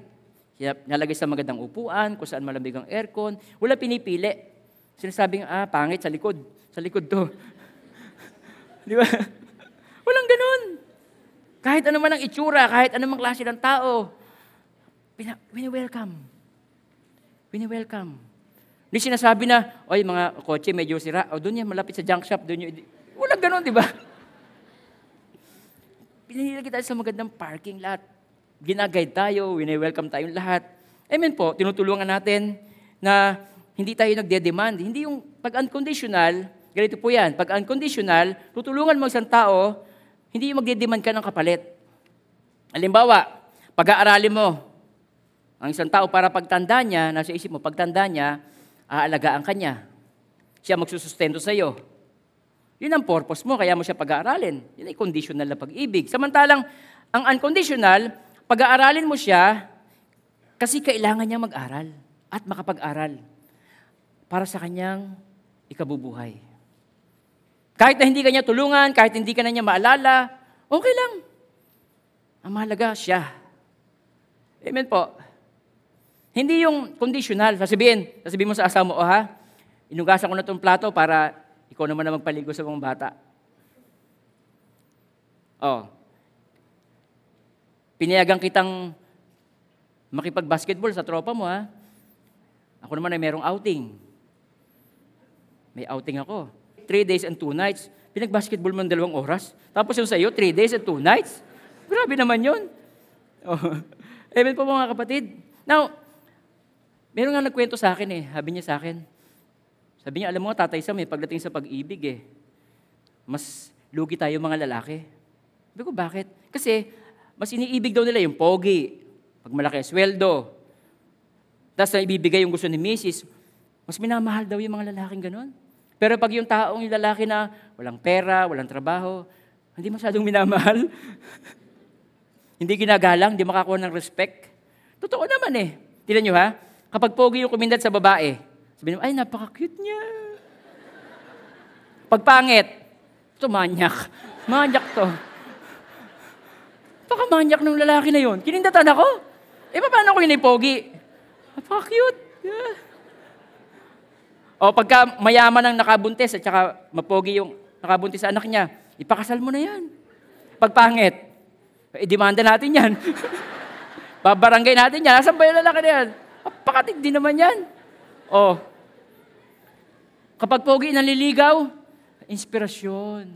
Speaker 1: Nalagay sa magandang upuan, kung saan malamig ang aircon. Wala pinipili. Sinasabing, ah, pangit sa likod. Sa likod to. Di ba? Walang ganun. Kahit ano man ang itsura, kahit man klase ng tao, wini-welcome. Wini-welcome. Hindi sinasabi na, oy, mga kotse medyo sira. O, doon yan, malapit sa junk shop. Doon yun. Walang ganun, di ba? Pinilagay tayo sa magandang parking lot. Ginaguide tayo, wini-welcome tayong lahat. Amen po, tinutulungan natin na hindi tayo nagde-demand. Hindi yung pag unconditional, ganito po yan, pag unconditional, tutulungan mo isang tao, hindi yung magde-demand ka ng kapalit. Halimbawa, pag-aaralin mo ang isang tao para pagtanda niya, nasa isip mo, pagtanda niya, aalagaan ka niya. Siya magsusustento sa iyo. Yun ang purpose mo, kaya mo siya pag-aaralin. Yun ay conditional na pag-ibig. Samantalang, ang unconditional, pag-aaralin mo siya kasi kailangan niya mag-aral at makapag-aral para sa kanyang ikabubuhay. Kahit na hindi ka niya tulungan, kahit hindi ka na niya maalala, okay lang. Ang mahalaga, siya. Amen po. Hindi yung conditional. Sasabihin, sasabihin mo sa asawa mo, oh ha, inugasan ko na itong plato para ikaw naman na magpaligo sa mga bata. Oh. Pinayagan kitang makipag-basketball sa tropa mo, ha? Ako naman ay merong outing. May outing ako. Three days and two nights. Pinag-basketball mo ng dalawang oras. Tapos yung sa'yo, three days and two nights. Grabe naman yun. Oh. Amen po mga kapatid. Now, meron nga nagkwento sa akin eh. Sabi niya sa akin, sabi niya, alam mo, tatay Sam, eh, pagdating sa pag-ibig eh, mas lugi tayo mga lalaki. Sabi ko, bakit? Kasi, mas iniibig daw nila yung pogi, pag malaki sweldo, tapos na ibibigay yung gusto ni misis, mas minamahal daw yung mga lalaking ganon. Pero pag yung taong yung lalaki na walang pera, walang trabaho, hindi masyadong minamahal. hindi ginagalang, hindi makakuha ng respect. Totoo naman eh. Tinan nyo ha, kapag pogi yung kumindat sa babae, sabihin mo, ay, napaka-cute niya. Pag pangit, ito manyak. Manyak to. Baka manyak ng lalaki na yun. Kinindatan ako. Eh, paano ko yun ay pogi? Napaka-cute. Yeah. O pagka mayaman ang nakabuntis at saka mapogi yung nakabuntis sa anak niya, ipakasal mo na yan. Pag pangit, i-demanda natin yan. Babarangay natin yan. Asan ba yung lalaki na yan? Pakatig din naman yan. O, kapag pogi naliligaw, inspirasyon.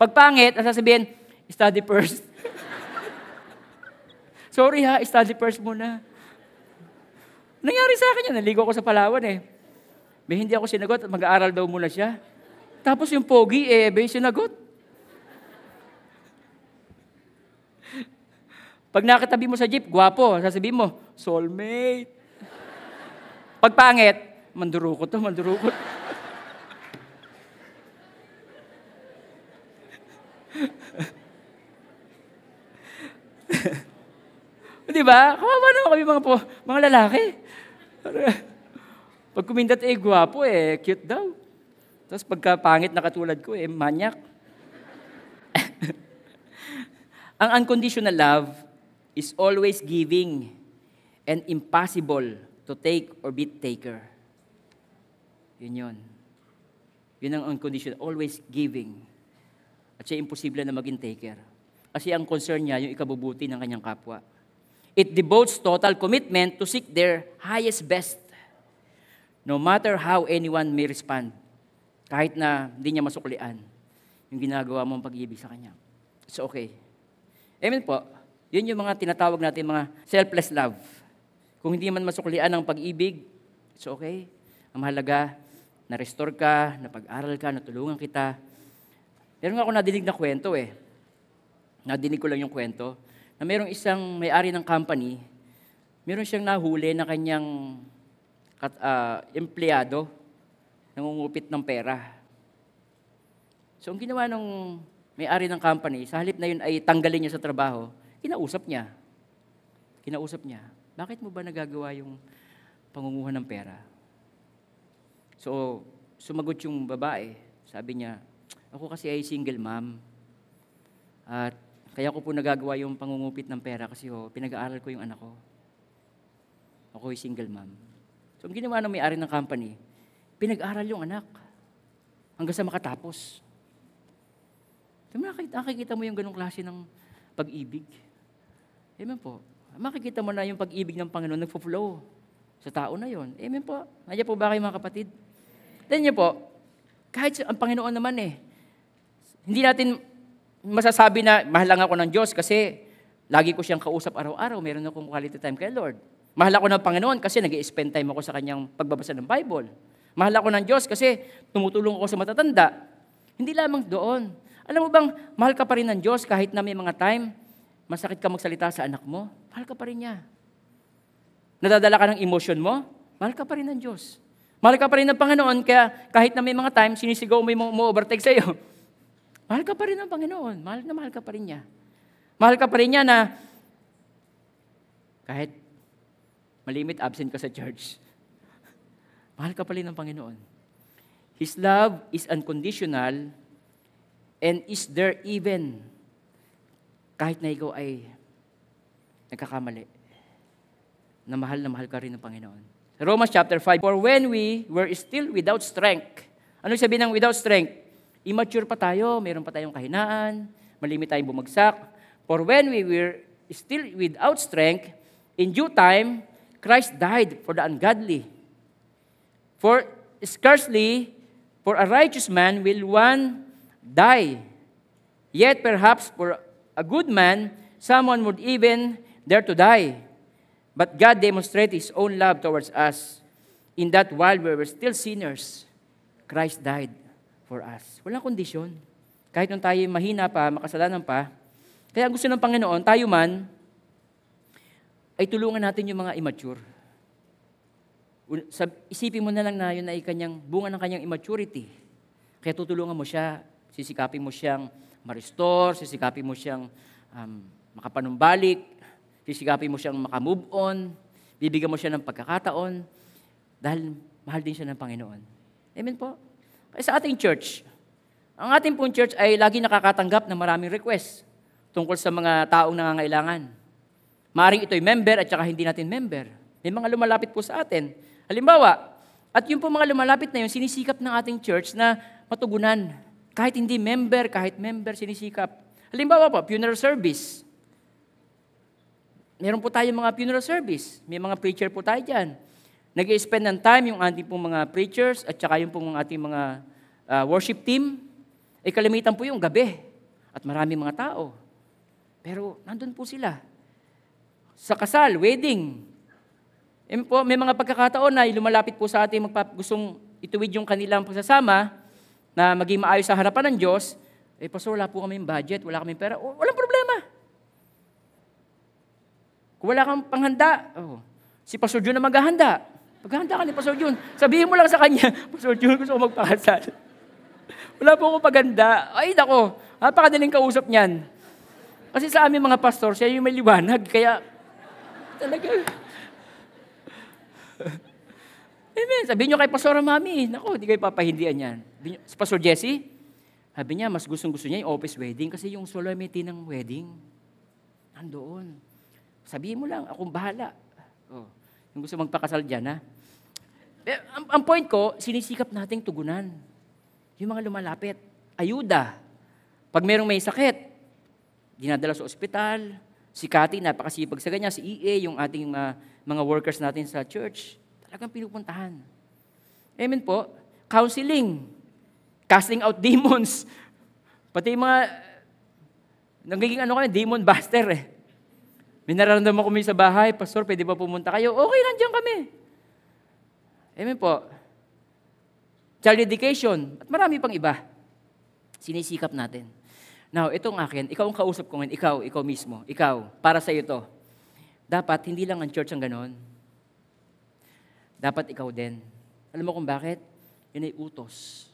Speaker 1: Pag pangit, ang sasabihin, study first. Sorry ha, study first muna. Nangyari sa akin yan, naligo ako sa Palawan eh. May hindi ako sinagot at mag-aaral daw muna siya. Tapos yung pogi, eh, may sinagot. Pag nakatabi mo sa jeep, gwapo, sasabihin mo, soulmate. Pag pangit, mandurukot to, mandurukot. Di ba? Kawawa naman kami mga, po, mga lalaki. Pag kumindat eh, gwapo eh, cute daw. Tapos pagka na katulad ko eh, manyak. Ang unconditional love is always giving and impossible to take or be taker. Yun yun. Yun ang unconditional, always giving. At siya imposible na maging taker. Kasi ang concern niya, yung ikabubuti ng kanyang kapwa. It devotes total commitment to seek their highest best. No matter how anyone may respond. Kahit na hindi niya masuklian yung ginagawa mong pag-ibig sa kanya. It's okay. Amen po. Yun yung mga tinatawag natin mga selfless love. Kung hindi man masuklian ang pag-ibig, it's okay. Ang mahalaga, na-restore ka, napag-aral ka, natulungan kita. Meron ako nadinig na kwento eh. Nadinig ko lang yung kwento na merong isang may-ari ng company, meron siyang nahuli na kanyang uh, empleyado nangungupit ng pera. So ang ginawa ng may-ari ng company, sa halip na yun ay tanggalin niya sa trabaho, kinausap niya. Kinausap niya, bakit mo ba nagagawa yung pangunguha ng pera? So, sumagot yung babae. Sabi niya, ako kasi ay single mom. At kaya ko po nagagawa yung pangungupit ng pera kasi ho, pinag-aaral ko yung anak ko. Ako ay single mom. So, ang ginawa ng may-ari ng company, pinag-aral yung anak hanggang sa makatapos. So, makikita, nakikita mo yung ganong klase ng pag-ibig. Amen po. Makikita mo na yung pag-ibig ng Panginoon nagpo-flow sa tao na yon. Amen po. Nandiyan po ba kayo mga kapatid? Then niyo po, kahit ang Panginoon naman eh, hindi natin masasabi na mahal lang ako ng Diyos kasi lagi ko siyang kausap araw-araw, meron akong quality time kay Lord. Mahal ako ng Panginoon kasi nag spend time ako sa kanyang pagbabasa ng Bible. Mahal ako ng Diyos kasi tumutulong ako sa matatanda. Hindi lamang doon. Alam mo bang, mahal ka pa rin ng Diyos kahit na may mga time, masakit ka magsalita sa anak mo, mahal ka pa rin niya. Nadadala ka ng emotion mo, mahal ka pa rin ng Diyos. Mahal ka pa rin ng Panginoon, kaya kahit na may mga time, sinisigaw mo yung mo-overtake sa'yo. Mahal ka pa rin ng Panginoon. Mahal na mahal ka pa rin niya. Mahal ka pa rin niya na kahit malimit absent ka sa church, mahal ka pa rin ng Panginoon. His love is unconditional and is there even kahit na ikaw ay nagkakamali na mahal na mahal ka rin ng Panginoon. Romans chapter 5, For when we were still without strength, ano sabihin ng without strength? Immature pa tayo, meron pa tayong kahinaan, malimit tayong bumagsak. For when we were still without strength, in due time, Christ died for the ungodly. For scarcely for a righteous man will one die. Yet perhaps for a good man, someone would even dare to die. But God demonstrated His own love towards us in that while we were still sinners, Christ died for us. Walang kondisyon. Kahit nung tayo mahina pa, makasalanan pa, kaya gusto ng Panginoon, tayo man, ay tulungan natin yung mga immature. Isipin mo na lang na yun ay kanyang, bunga ng kanyang immaturity. Kaya tutulungan mo siya, sisikapin mo siyang ma-restore, sisikapin mo siyang um, makapanumbalik, sisikapin mo siyang makamove on, bibigyan mo siya ng pagkakataon, dahil mahal din siya ng Panginoon. Amen po? Kaya sa ating church, ang ating pong church ay lagi nakakatanggap ng maraming request tungkol sa mga taong nangangailangan. Maaring ito'y member at saka hindi natin member. May mga lumalapit po sa atin. Halimbawa, at yung po mga lumalapit na yun, sinisikap ng ating church na matugunan. Kahit hindi member, kahit member, sinisikap. Halimbawa po, funeral service. Meron po tayong mga funeral service. May mga preacher po tayo dyan. nag spend ng time yung ating pong mga preachers at saka yung pong ating mga ah, worship team. Eh kalimitan po yung gabi. At marami mga tao. Pero nandun po sila. Sa kasal, wedding. Eh po, may mga pagkakataon na lumalapit po sa ating magpa- gustong ituwid yung kanilang pagsasama na maging maayos sa harapan ng Diyos. Eh, pastor, wala po kami budget, wala kami pera. O, walang problema. Kung wala kang panghanda, oh, si Pastor Jun na maghahanda. Paghahanda ka ni Pastor Jun, sabihin mo lang sa kanya, Pastor Jun, gusto ko magpakasal. wala po akong paghanda. Ay, nako, napakadaling kausap niyan. Kasi sa aming mga pastor, siya yung may liwanag, kaya talaga. Amen. Sabihin nyo kay Pastor Mami, nako, hindi kayo papahindian yan. Si Pastor Jesse, sabi niya, mas gustong gusto niya yung office wedding kasi yung solemnity ng wedding, nandoon. Sabihin mo lang, akong bahala. Oh, yung gusto magpakasal dyan, ha? Eh, ang, ang point ko, sinisikap nating tugunan. Yung mga lumalapit, ayuda. Pag merong may sakit, dinadala sa ospital. Si Cathy, napakasipag sa ganyan. Si EA, yung ating mga, mga workers natin sa church, talagang pinupuntahan. Amen po. Counseling. Casting out demons. Pati mga, nagiging ano kami, demon buster eh. May nararamdaman kami sa bahay, Pastor, pwede ba pumunta kayo? Okay, nandiyan kami. Amen po. Child education, at marami pang iba. Sinisikap natin. Now, itong akin, ikaw ang kausap ko ngayon, ikaw, ikaw mismo, ikaw, para sa iyo to. Dapat, hindi lang ang church ang ganon. Dapat ikaw din. Alam mo kung bakit? Yun ay utos.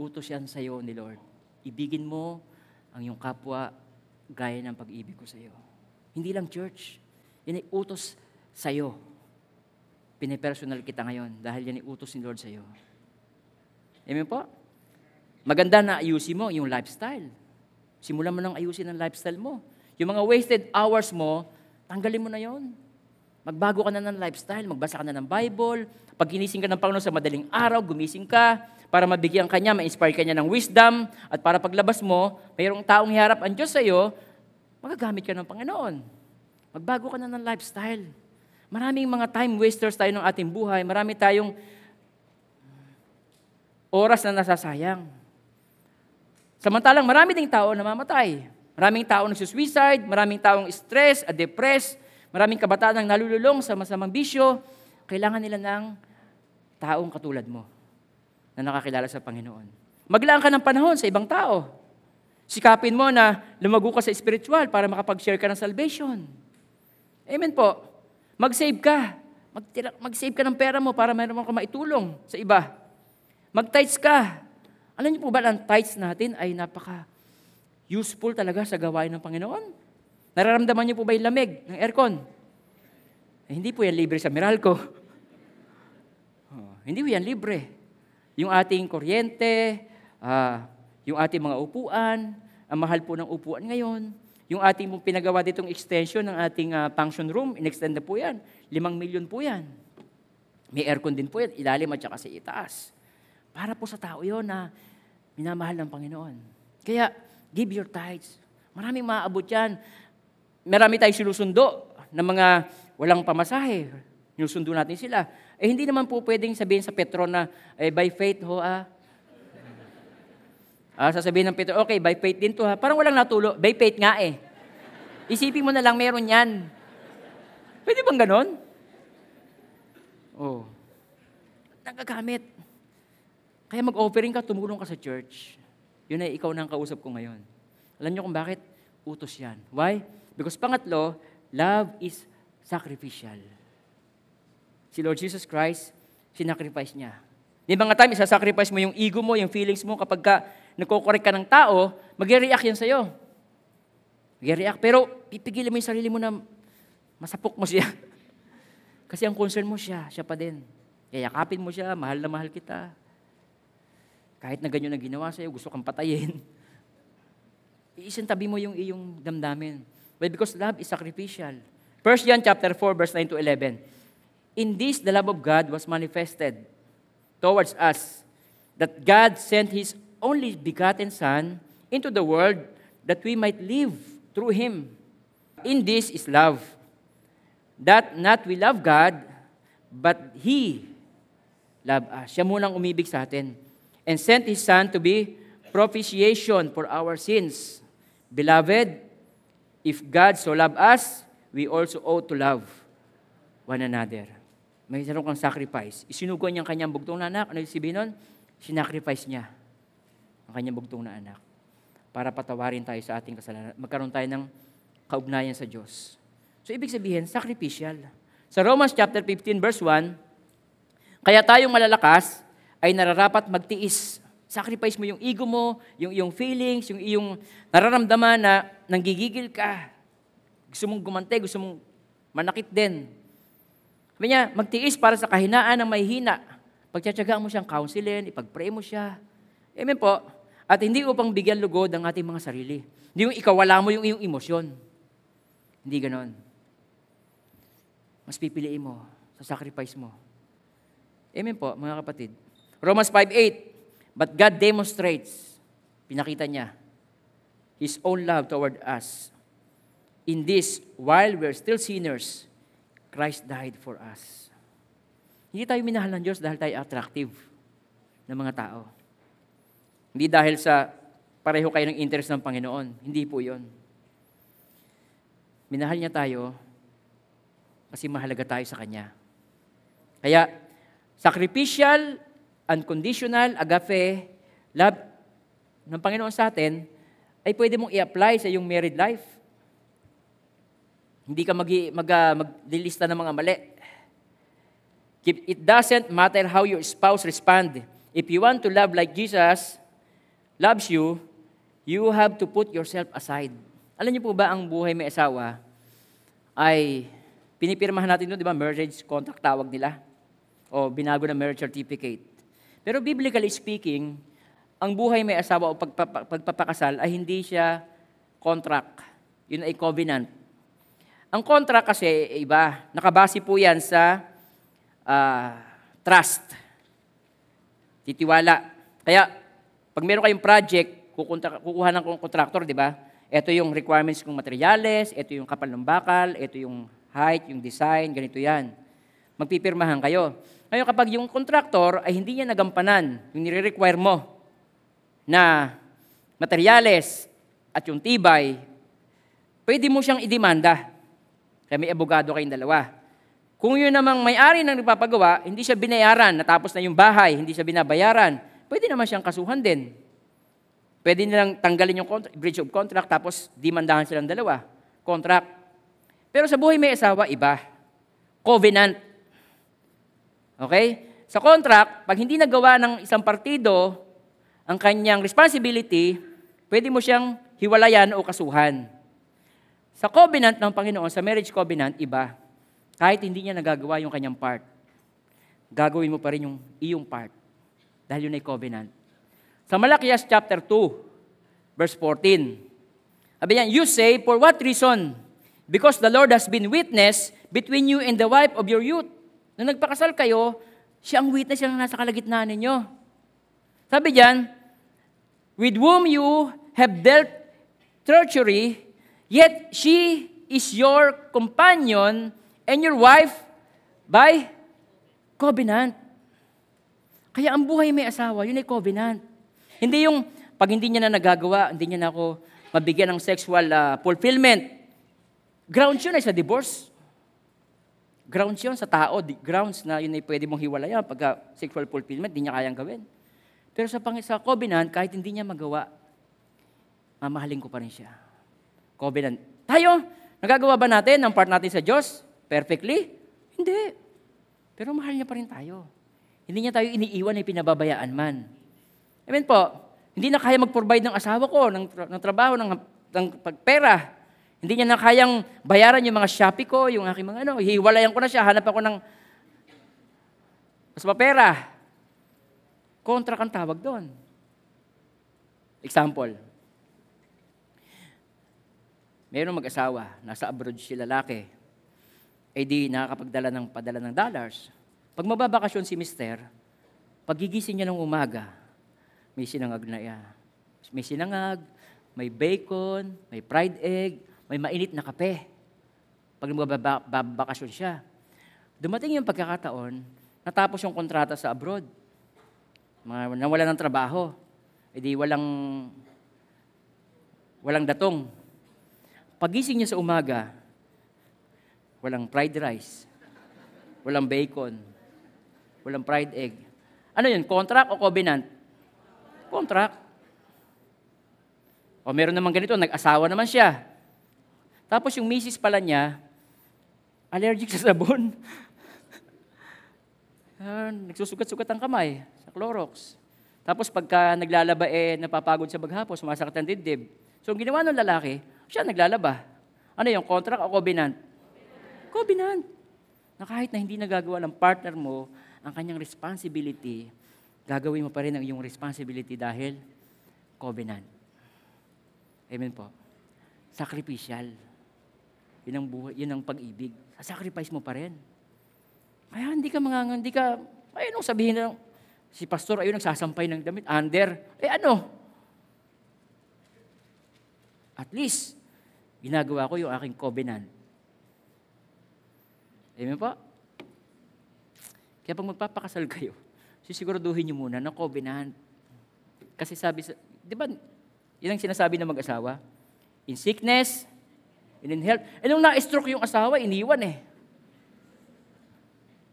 Speaker 1: utos yan sa iyo ni Lord. Ibigin mo ang iyong kapwa gaya ng pag-ibig ko sa iyo. Hindi lang church. Yan ay utos sa iyo. Pinipersonal kita ngayon dahil yan ay utos ni Lord sa iyo. Amen po? Maganda na ayusin mo yung lifestyle. Simulan mo nang ayusin ang lifestyle mo. Yung mga wasted hours mo, tanggalin mo na yon. Magbago ka na ng lifestyle, magbasa ka na ng Bible. Pag ginising ka ng Panginoon sa madaling araw, gumising ka para mabigyan ka niya, ma-inspire ka niya ng wisdom, at para paglabas mo, mayroong taong hiharap ang Diyos sa iyo, magagamit ka ng Panginoon. Magbago ka na ng lifestyle. Maraming mga time wasters tayo ng ating buhay. Marami tayong oras na nasasayang. Samantalang marami ding tao na mamatay. Maraming tao nagsusuicide, maraming taong stress at depressed, maraming kabataan ang nalululong sa masamang bisyo. Kailangan nila ng taong katulad mo na nakakilala sa Panginoon. Maglaan ka ng panahon sa ibang tao. Sikapin mo na lumago ka sa spiritual para makapag-share ka ng salvation. Amen po. Mag-save ka. Magtira- Mag-save ka ng pera mo para meron ka maitulong sa iba. Mag-tights ka. Alam niyo po ba, ang tights natin ay napaka useful talaga sa gawain ng Panginoon? Nararamdaman niyo po ba yung lamig ng aircon? Eh, hindi po yan libre sa Meralco. Oh, hindi po yan libre. Yung ating kuryente, ah, yung ating mga upuan, ang mahal po ng upuan ngayon, yung ating pong pinagawa ditong extension ng ating ah, function room, in-extend na po yan. Limang milyon po yan. May aircon din po yan, ilalim at saka sa itaas. Para po sa tao yon na minamahal ng Panginoon. Kaya, give your tithes. Maraming maaabot yan. Marami tayong sinusundo ng mga walang pamasahe. Sinusundo natin sila. Eh, hindi naman po pwedeng sabihin sa Petro na, eh, by faith ho ah. Ah, sasabihin ng Petro, okay, by faith din to ha. Parang walang natulo. By faith nga eh. Isipin mo na lang, meron yan. Pwede bang ganon? Oh. Nagagamit. Kaya mag-offering ka, tumulong ka sa church. Yun ay ikaw na ang kausap ko ngayon. Alam niyo kung bakit? Utos yan. Why? Because pangatlo, love is sacrificial. Si Lord Jesus Christ, sinacrifice niya. Di ba nga time, isasacrifice mo yung ego mo, yung feelings mo, kapag ka nagkokorek ka ng tao, mag-react yan sa'yo. Mag-react. Pero pipigilin mo yung sarili mo na masapok mo siya. Kasi ang concern mo siya, siya pa din. Yayakapin mo siya, mahal na mahal kita. Kahit na ganyan ang ginawa sa'yo, gusto kang patayin. Iisintabi mo yung iyong damdamin. Well, because love is sacrificial. 1 John chapter 4, verse 9 to 11. In this, the love of God was manifested towards us, that God sent His only begotten Son into the world that we might live through Him. In this is love, that not we love God, but He loved us. Siya munang umibig sa atin and sent His Son to be propitiation for our sins. Beloved, if God so loved us, we also ought to love one another. May sarong kang sacrifice. Isinugo niya ang kanyang bugtong na anak. Ano yung sabihin nun? Sinacrifice niya ang kanyang bugtong na anak para patawarin tayo sa ating kasalanan. Magkaroon tayo ng kaugnayan sa Diyos. So, ibig sabihin, sacrificial. Sa Romans chapter 15, verse 1, kaya tayong malalakas ay nararapat magtiis. Sacrifice mo yung ego mo, yung iyong feelings, yung iyong nararamdaman na nanggigigil ka. Gusto mong gumante, gusto mong manakit din. Sabi niya, magtiis para sa kahinaan ng may hina. Pagtsatsagaan mo siyang counselin, ipag-pray mo siya. Amen po. At hindi upang bigyan lugod ang ating mga sarili. Hindi yung ikawala mo yung iyong emosyon. Hindi ganon. Mas pipiliin mo sa sacrifice mo. Amen po, mga kapatid. Romans 5.8, But God demonstrates, pinakita niya, His own love toward us. In this, while we're still sinners, Christ died for us. Hindi tayo minahal ng Diyos dahil tayo attractive ng mga tao. Hindi dahil sa pareho kayo ng interest ng Panginoon. Hindi po yon. Minahal niya tayo kasi mahalaga tayo sa Kanya. Kaya, sacrificial, unconditional, agape, love ng Panginoon sa atin, ay pwede mong i-apply sa iyong married life. Hindi ka mag, mag, uh, maglilista ng mga mali. It doesn't matter how your spouse respond. If you want to love like Jesus, loves you, you have to put yourself aside. Alam niyo po ba ang buhay may asawa ay pinipirmahan natin doon, di ba? Marriage contract tawag nila. O binago na marriage certificate. Pero biblically speaking, ang buhay may asawa o pagpapa- pagpapakasal ay hindi siya contract. Yun ay covenant. Ang contract kasi iba. Nakabase po yan sa ah, trust. Titiwala. Kaya, pag meron kayong project, kukunta, kukuha ng contractor, di ba? Ito yung requirements ng materials, ito yung kapal ng bakal, ito yung height, yung design, ganito yan. Magpipirmahan kayo. Ngayon, kapag yung contractor ay hindi niya nagampanan, yung nire-require mo na materyales at yung tibay, pwede mo siyang idemanda. Kaya may abogado kayong dalawa. Kung yun namang may-ari ng nagpapagawa, hindi siya binayaran, natapos na yung bahay, hindi siya binabayaran, pwede naman siyang kasuhan din. Pwede nilang tanggalin yung contra- breach of contract, tapos demandahan silang dalawa. Contract. Pero sa buhay may asawa, iba. Covenant. Okay? Sa contract, pag hindi nagawa ng isang partido ang kanyang responsibility, pwede mo siyang hiwalayan o kasuhan. Sa covenant ng Panginoon, sa marriage covenant, iba. Kahit hindi niya nagagawa yung kanyang part, gagawin mo pa rin yung iyong part. Dahil yun ay covenant. Sa Malakias chapter 2, verse 14. Sabi yan, you say, for what reason? Because the Lord has been witness between you and the wife of your youth. Nung nagpakasal kayo, siya ang witness, ang nasa kalagitnaan ninyo. Sabi diyan, with whom you have dealt treachery, yet she is your companion and your wife by covenant. Kaya ang buhay may asawa, yun ay covenant. Hindi yung pag hindi niya na nagagawa, hindi niya na ako mabigyan ng sexual ah, fulfillment. Grounds yun ay sa divorce. Grounds yun sa tao. Grounds na yun ay pwede mong hiwalayan pagka sexual fulfillment, hindi niya kayang gawin. Pero sa, pang, sa covenant, kahit hindi niya magawa, mamahalin ko pa rin siya. Covenant. Tayo, nagagawa ba natin ang part natin sa Diyos? Perfectly? Hindi. Pero mahal niya pa rin tayo. Hindi niya tayo iniiwan ay pinababayaan man. Amen po. Hindi na kaya mag-provide ng asawa ko, ng, ng trabaho, ng, ng pagpera. Hindi niya na kayang bayaran yung mga Shopee ko, yung aking mga ano. Hiwalayan ko na siya, hanap ako ng mas mapera. Kontra kang tawag doon. Example. Mayroong mag-asawa, nasa abroad si lalaki, eh di nakakapagdala ng padala ng dollars. Pag mababakasyon si mister, pagigising niya ng umaga, may sinangag na iya. May sinangag, may bacon, may fried egg, may mainit na kape. Pag mababakasyon siya. Dumating yung pagkakataon, natapos yung kontrata sa abroad. Mga nawala ng trabaho. E di walang, walang datong. Pagising niya sa umaga, walang fried rice, walang bacon, walang fried egg. Ano yun, contract o covenant? Contract. O meron naman ganito, nag-asawa naman siya. Tapos yung misis pala niya, allergic sa sabon. Ah, nagsusugat-sugat ang kamay sa Clorox. Tapos pagka naglalaba, eh, napapagod sa baghapon, sumasakit ang dibdib. So, ang ginawa ng lalaki, siya naglalaba. Ano yung contract o covenant? Covenant. Na kahit na hindi nagagawa ng partner mo ang kanyang responsibility, gagawin mo pa rin ang iyong responsibility dahil covenant. Amen po. Sacrificial. Yun ang buhay, yun ang pag-ibig. Sacrifice mo pa rin. Kaya hindi ka mga, hindi ka, ay anong sabihin na, si pastor ayun nagsasampay ng damit, under, eh ano? At least, ginagawa ko yung aking covenant. Amen po? Kaya pag magpapakasal kayo, sisiguraduhin niyo muna na covenant. Kasi sabi sa, di ba, yun ang sinasabi ng mag-asawa? In sickness, and in health. Eh nung na-stroke yung asawa, iniwan eh.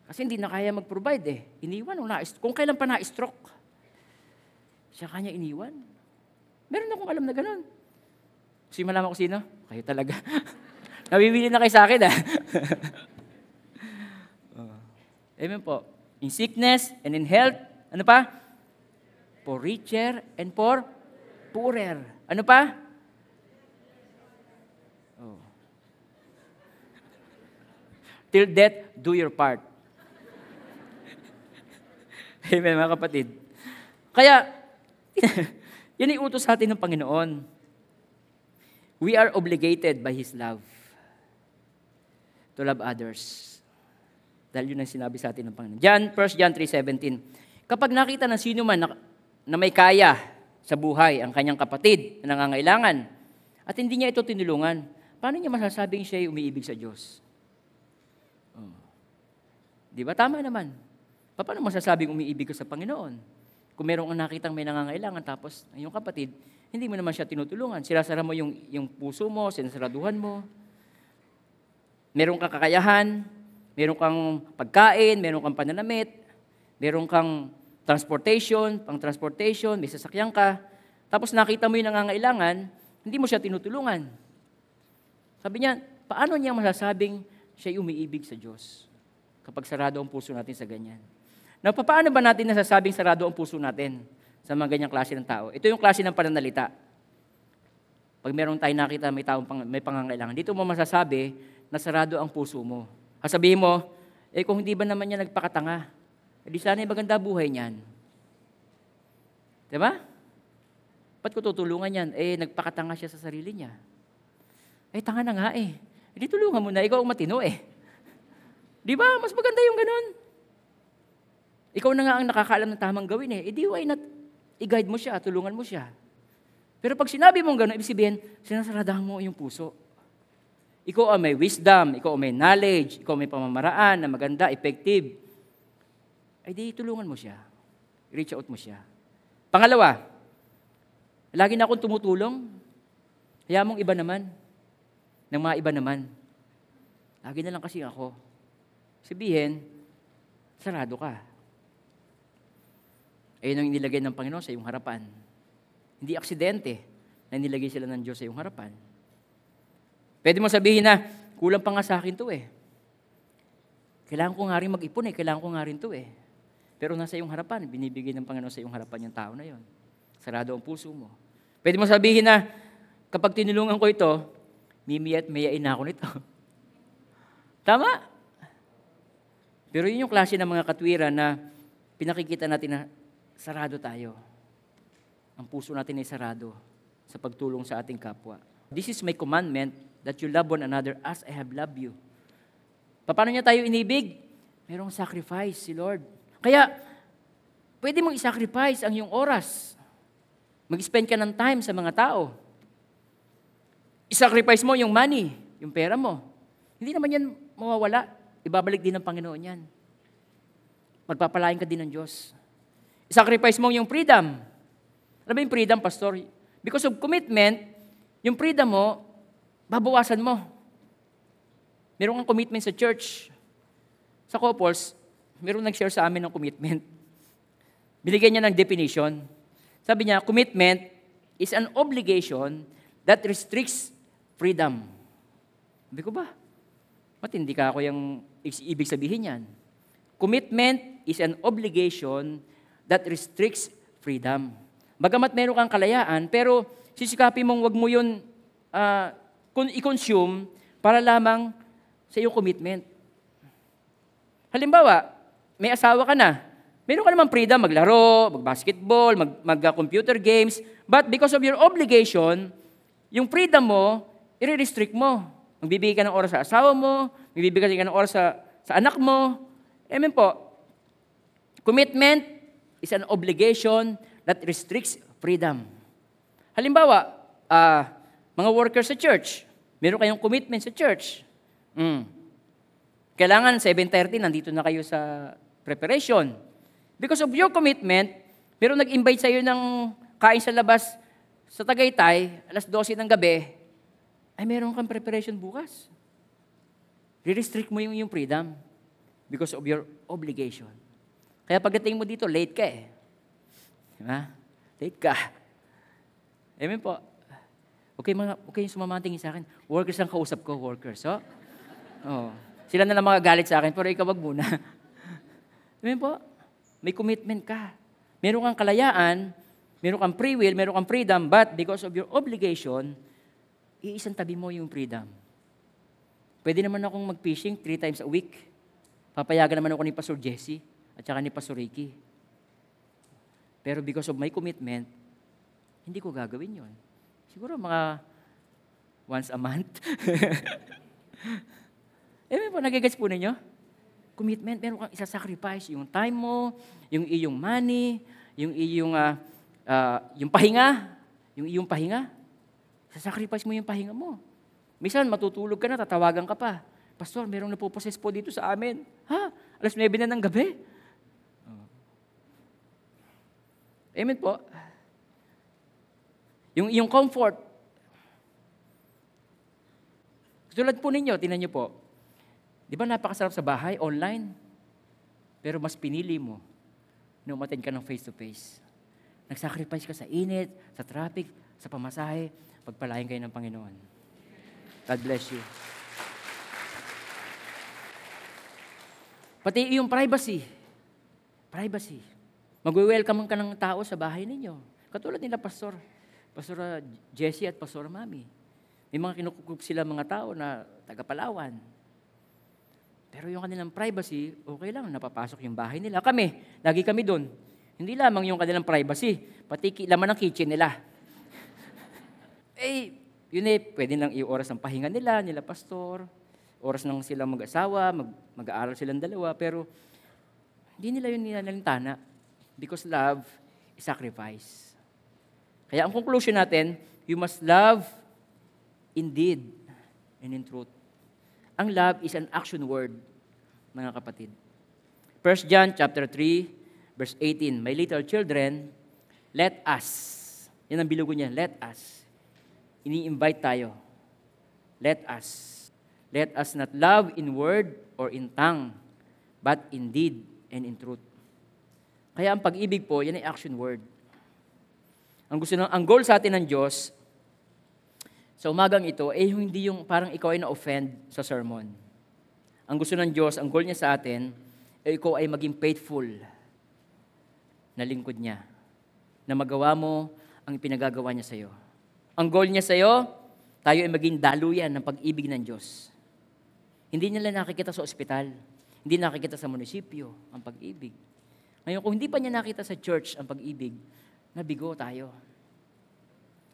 Speaker 1: Kasi hindi na kaya mag-provide eh. Iniwan nung na Kung kailan pa na-stroke, siya kanya iniwan. Meron akong alam na ganun. Niyo malaman ko sino? Kayo talaga. Nabibili na kayo sa akin ah. Amen po. In sickness and in health, ano pa? For richer and for poorer. Ano pa? Oh. Till death, do your part. Amen, mga kapatid. Kaya, yan ay utos sa atin ng Panginoon. We are obligated by His love to love others. Dahil yun ang sinabi sa atin ng Panginoon. John, 1 John 3.17 Kapag nakita ng sino man na, na may kaya sa buhay ang kanyang kapatid na nangangailangan at hindi niya ito tinulungan, paano niya masasabing siya ay umiibig sa Diyos? Oh. Di ba? Tama naman. Paano masasabing umiibig ka sa Panginoon? Kung merong nakitang may nangangailangan tapos yung kapatid, hindi mo naman siya tinutulungan. Sinasara mo yung, yung puso mo, sinasaraduhan mo. Meron kang kakayahan, meron kang pagkain, meron kang pananamit, meron kang transportation, pang transportation, may sasakyan ka. Tapos nakita mo yung nangangailangan, hindi mo siya tinutulungan. Sabi niya, paano niya masasabing siya umiibig sa Diyos kapag sarado ang puso natin sa ganyan? Now, paano ba natin nasasabing sarado ang puso natin sa mga ganyang klase ng tao? Ito yung klase ng pananalita. Pag meron tayo nakita may taong pang, may pangangailangan, dito mo masasabi na sarado ang puso mo. Kasabihin mo, eh kung hindi ba naman niya nagpakatanga, eh di sana maganda buhay niyan. Di ba? Ba't ko tutulungan yan? Eh, nagpakatanga siya sa sarili niya. Eh, tanga na nga eh. Eh, di tulungan mo na, ikaw ang matino eh. Di ba? Mas maganda yung ganun. Ikaw na nga ang nakakaalam ng tamang gawin eh. Eh, di why not i-guide mo siya, tulungan mo siya. Pero pag sinabi mong gano'n, ibig sabihin, sinasaradahan mo yung puso. Ikaw ang may wisdom, ikaw ang may knowledge, ikaw ang may pamamaraan na maganda, effective. Ay di, tulungan mo siya. Reach out mo siya. Pangalawa, lagi na akong tumutulong. Kaya mong iba naman. Ng mga iba naman. Lagi na lang kasi ako. Sabihin, sarado ka. Ayun ang inilagay ng Panginoon sa iyong harapan. Hindi aksidente na nilagay sila ng Diyos sa iyong harapan. Pwede mo sabihin na, kulang pa nga sa akin to eh. Kailangan ko nga rin mag-ipon eh, kailangan ko nga rin to eh. Pero nasa iyong harapan, binibigay ng Panginoon sa iyong harapan yung tao na yon. Sarado ang puso mo. Pwede mo sabihin na, kapag tinulungan ko ito, mimi at mayain ako nito. Tama? Pero yun yung klase ng mga katwiran na pinakikita natin na sarado tayo. Ang puso natin ay sarado sa pagtulong sa ating kapwa. This is my commandment that you love one another as I have loved you. Paano niya tayo inibig? Merong sacrifice si Lord. Kaya, pwede mong isacrifice ang iyong oras. Mag-spend ka ng time sa mga tao. Isacrifice mo yung money, yung pera mo. Hindi naman yan mawawala. Ibabalik din ng Panginoon yan. Magpapalain ka din ng Diyos. Isacrifice mo yung freedom. Alam mo yung freedom, pastor? Because of commitment, yung freedom mo, babawasan mo. Meron kang commitment sa church. Sa couples, meron nag-share sa amin ng commitment. Binigyan niya ng definition. Sabi niya, commitment is an obligation that restricts freedom. Sabi ko ba? Matindi ka ako yung ibig sabihin yan. Commitment is an obligation that restricts freedom. Bagamat meron kang kalayaan, pero sisikapin mong wag mo yun uh, i-consume para lamang sa iyong commitment. Halimbawa, may asawa ka na. Meron ka naman freedom maglaro, mag-basketball, mag-computer mag games. But because of your obligation, yung freedom mo, i-restrict mo. Magbibigay ka ng oras sa asawa mo, magbibigay ka ng oras sa, sa anak mo. Amen po. Commitment is an obligation that restricts freedom. Halimbawa, uh, mga workers sa church, meron kayong commitment sa church. Mm. Kailangan 7.30, nandito na kayo sa preparation. Because of your commitment, meron nag-invite sa'yo ng kain sa labas sa Tagaytay, alas 12 ng gabi, ay meron kang preparation bukas. Re-restrict mo yung, yung freedom because of your obligation. Kaya pagdating mo dito, late ka eh. Diba? Late ka. Amen po. Okay, mga, okay yung sumamantingin sa akin. Workers ang kausap ko, workers. So, oh. Sila na lang mga galit sa akin, pero ikaw wag muna. Amen po. May commitment ka. Meron kang kalayaan, Meron kang free will, meron kang freedom, but because of your obligation, iisang tabi mo yung freedom. Pwede naman akong mag-fishing three times a week. Papayagan naman ako ni Pastor Jesse at saka ni Pastor Ricky. Pero because of my commitment, hindi ko gagawin yon. Siguro mga once a month. eh, po, nagigets po ninyo? Commitment, meron kang isa-sacrifice. Yung time mo, yung iyong money, yung iyong, ah, ah, yung pahinga, yung iyong pahinga. Sa-sacrifice mo yung pahinga mo. Minsan, matutulog ka na, tatawagan ka pa. Pastor, merong napoposes po dito sa amin. Ha? Alas 9 na ng gabi. Oh. Amen po. Yung, yung comfort. Tulad po ninyo, tinan niyo po. Di ba napakasarap sa bahay, online? Pero mas pinili mo na umattend ka ng face-to-face. Nag-sacrifice ka sa init, sa traffic, sa pamasahe, pagpalain kayo ng Panginoon. God bless you. Pati yung privacy. Privacy. Mag-welcome ka ng tao sa bahay ninyo. Katulad nila, Pastor. Pastor uh, Jesse at Pastor Mami. May mga kinukukup sila mga tao na taga-Palawan. Pero yung kanilang privacy, okay lang, napapasok yung bahay nila. Kami, lagi kami doon. Hindi lamang yung kanilang privacy, pati laman ng kitchen nila. eh, yun eh, pwede lang i-oras ang pahinga nila, nila pastor. Oras nang silang mag-asawa, mag- mag-aaral silang dalawa. Pero hindi nila yun nilalintana because love is sacrifice. Kaya ang conclusion natin, you must love indeed and in truth. Ang love is an action word, mga kapatid. 1 John chapter 3, verse 18, My little children, let us, yan ang bilugo niya, let us. Ini-invite tayo. Let us. Let us not love in word or in tongue, but in deed and in truth. Kaya ang pag-ibig po, yan ay action word. Ang gusto ng, ang goal sa atin ng Diyos, sa umagang ito, eh hindi yung parang ikaw ay na-offend sa sermon. Ang gusto ng Diyos, ang goal niya sa atin, eh ikaw ay maging faithful na lingkod niya. Na magawa mo ang pinagagawa niya sa iyo. Ang goal niya sa iyo, tayo ay maging daluyan ng pag-ibig ng Diyos. Hindi niya lang nakikita sa ospital. Hindi nakikita sa munisipyo ang pag-ibig. Ngayon, kung hindi pa niya nakita sa church ang pag-ibig, nabigo tayo.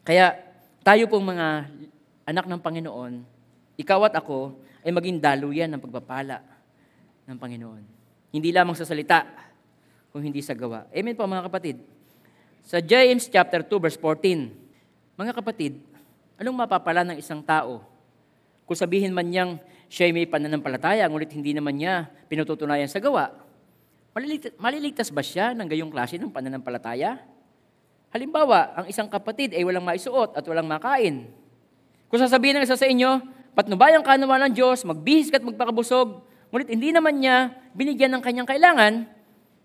Speaker 1: Kaya, tayo pong mga anak ng Panginoon, ikaw at ako, ay maging daluyan ng pagpapala ng Panginoon. Hindi lamang sa salita, kung hindi sa gawa. Amen po mga kapatid. Sa James chapter 2 verse 14, mga kapatid, anong mapapala ng isang tao? Kung sabihin man niyang siya may pananampalataya, ngunit hindi naman niya pinututunayan sa gawa, maliligtas, ba siya ng gayong klase ng pananampalataya? Halimbawa, ang isang kapatid ay walang maisuot at walang makain. Kung sasabihin ng isa sa inyo, patnubayang kanawa ng Diyos, magbihis ka at magpakabusog, ngunit hindi naman niya binigyan ng kanyang kailangan,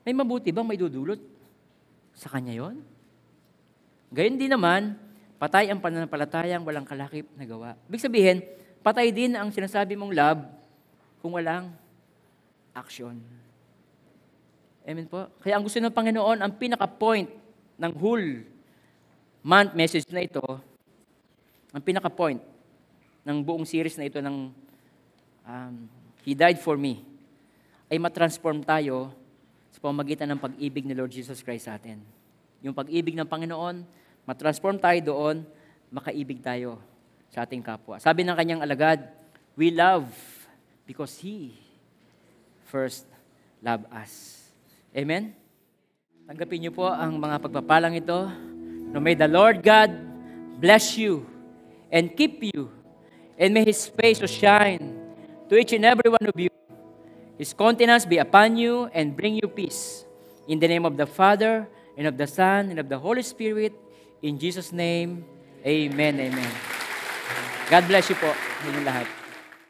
Speaker 1: may mabuti bang may dudulot sa kanya yon? Gayon din naman, patay ang pananampalatayang walang kalakip na gawa. Ibig sabihin, patay din ang sinasabi mong love kung walang action. Amen po. Kaya ang gusto ng Panginoon, ang pinaka-point ng whole month message na ito, ang pinaka-point ng buong series na ito ng um, He died for me, ay matransform tayo sa pamagitan ng pag-ibig ni Lord Jesus Christ sa atin. Yung pag-ibig ng Panginoon, matransform tayo doon, makaibig tayo sa ating kapwa. Sabi ng kanyang alagad, we love because He first loved us. Amen? Tanggapin niyo po ang mga pagpapalang ito. No, may the Lord God bless you and keep you, and may His face shine to each and every one of you. His countenance be upon you and bring you peace. In the name of the Father, and of the Son, and of the Holy Spirit, in Jesus' name, Amen, Amen. God bless you po, inyong lahat.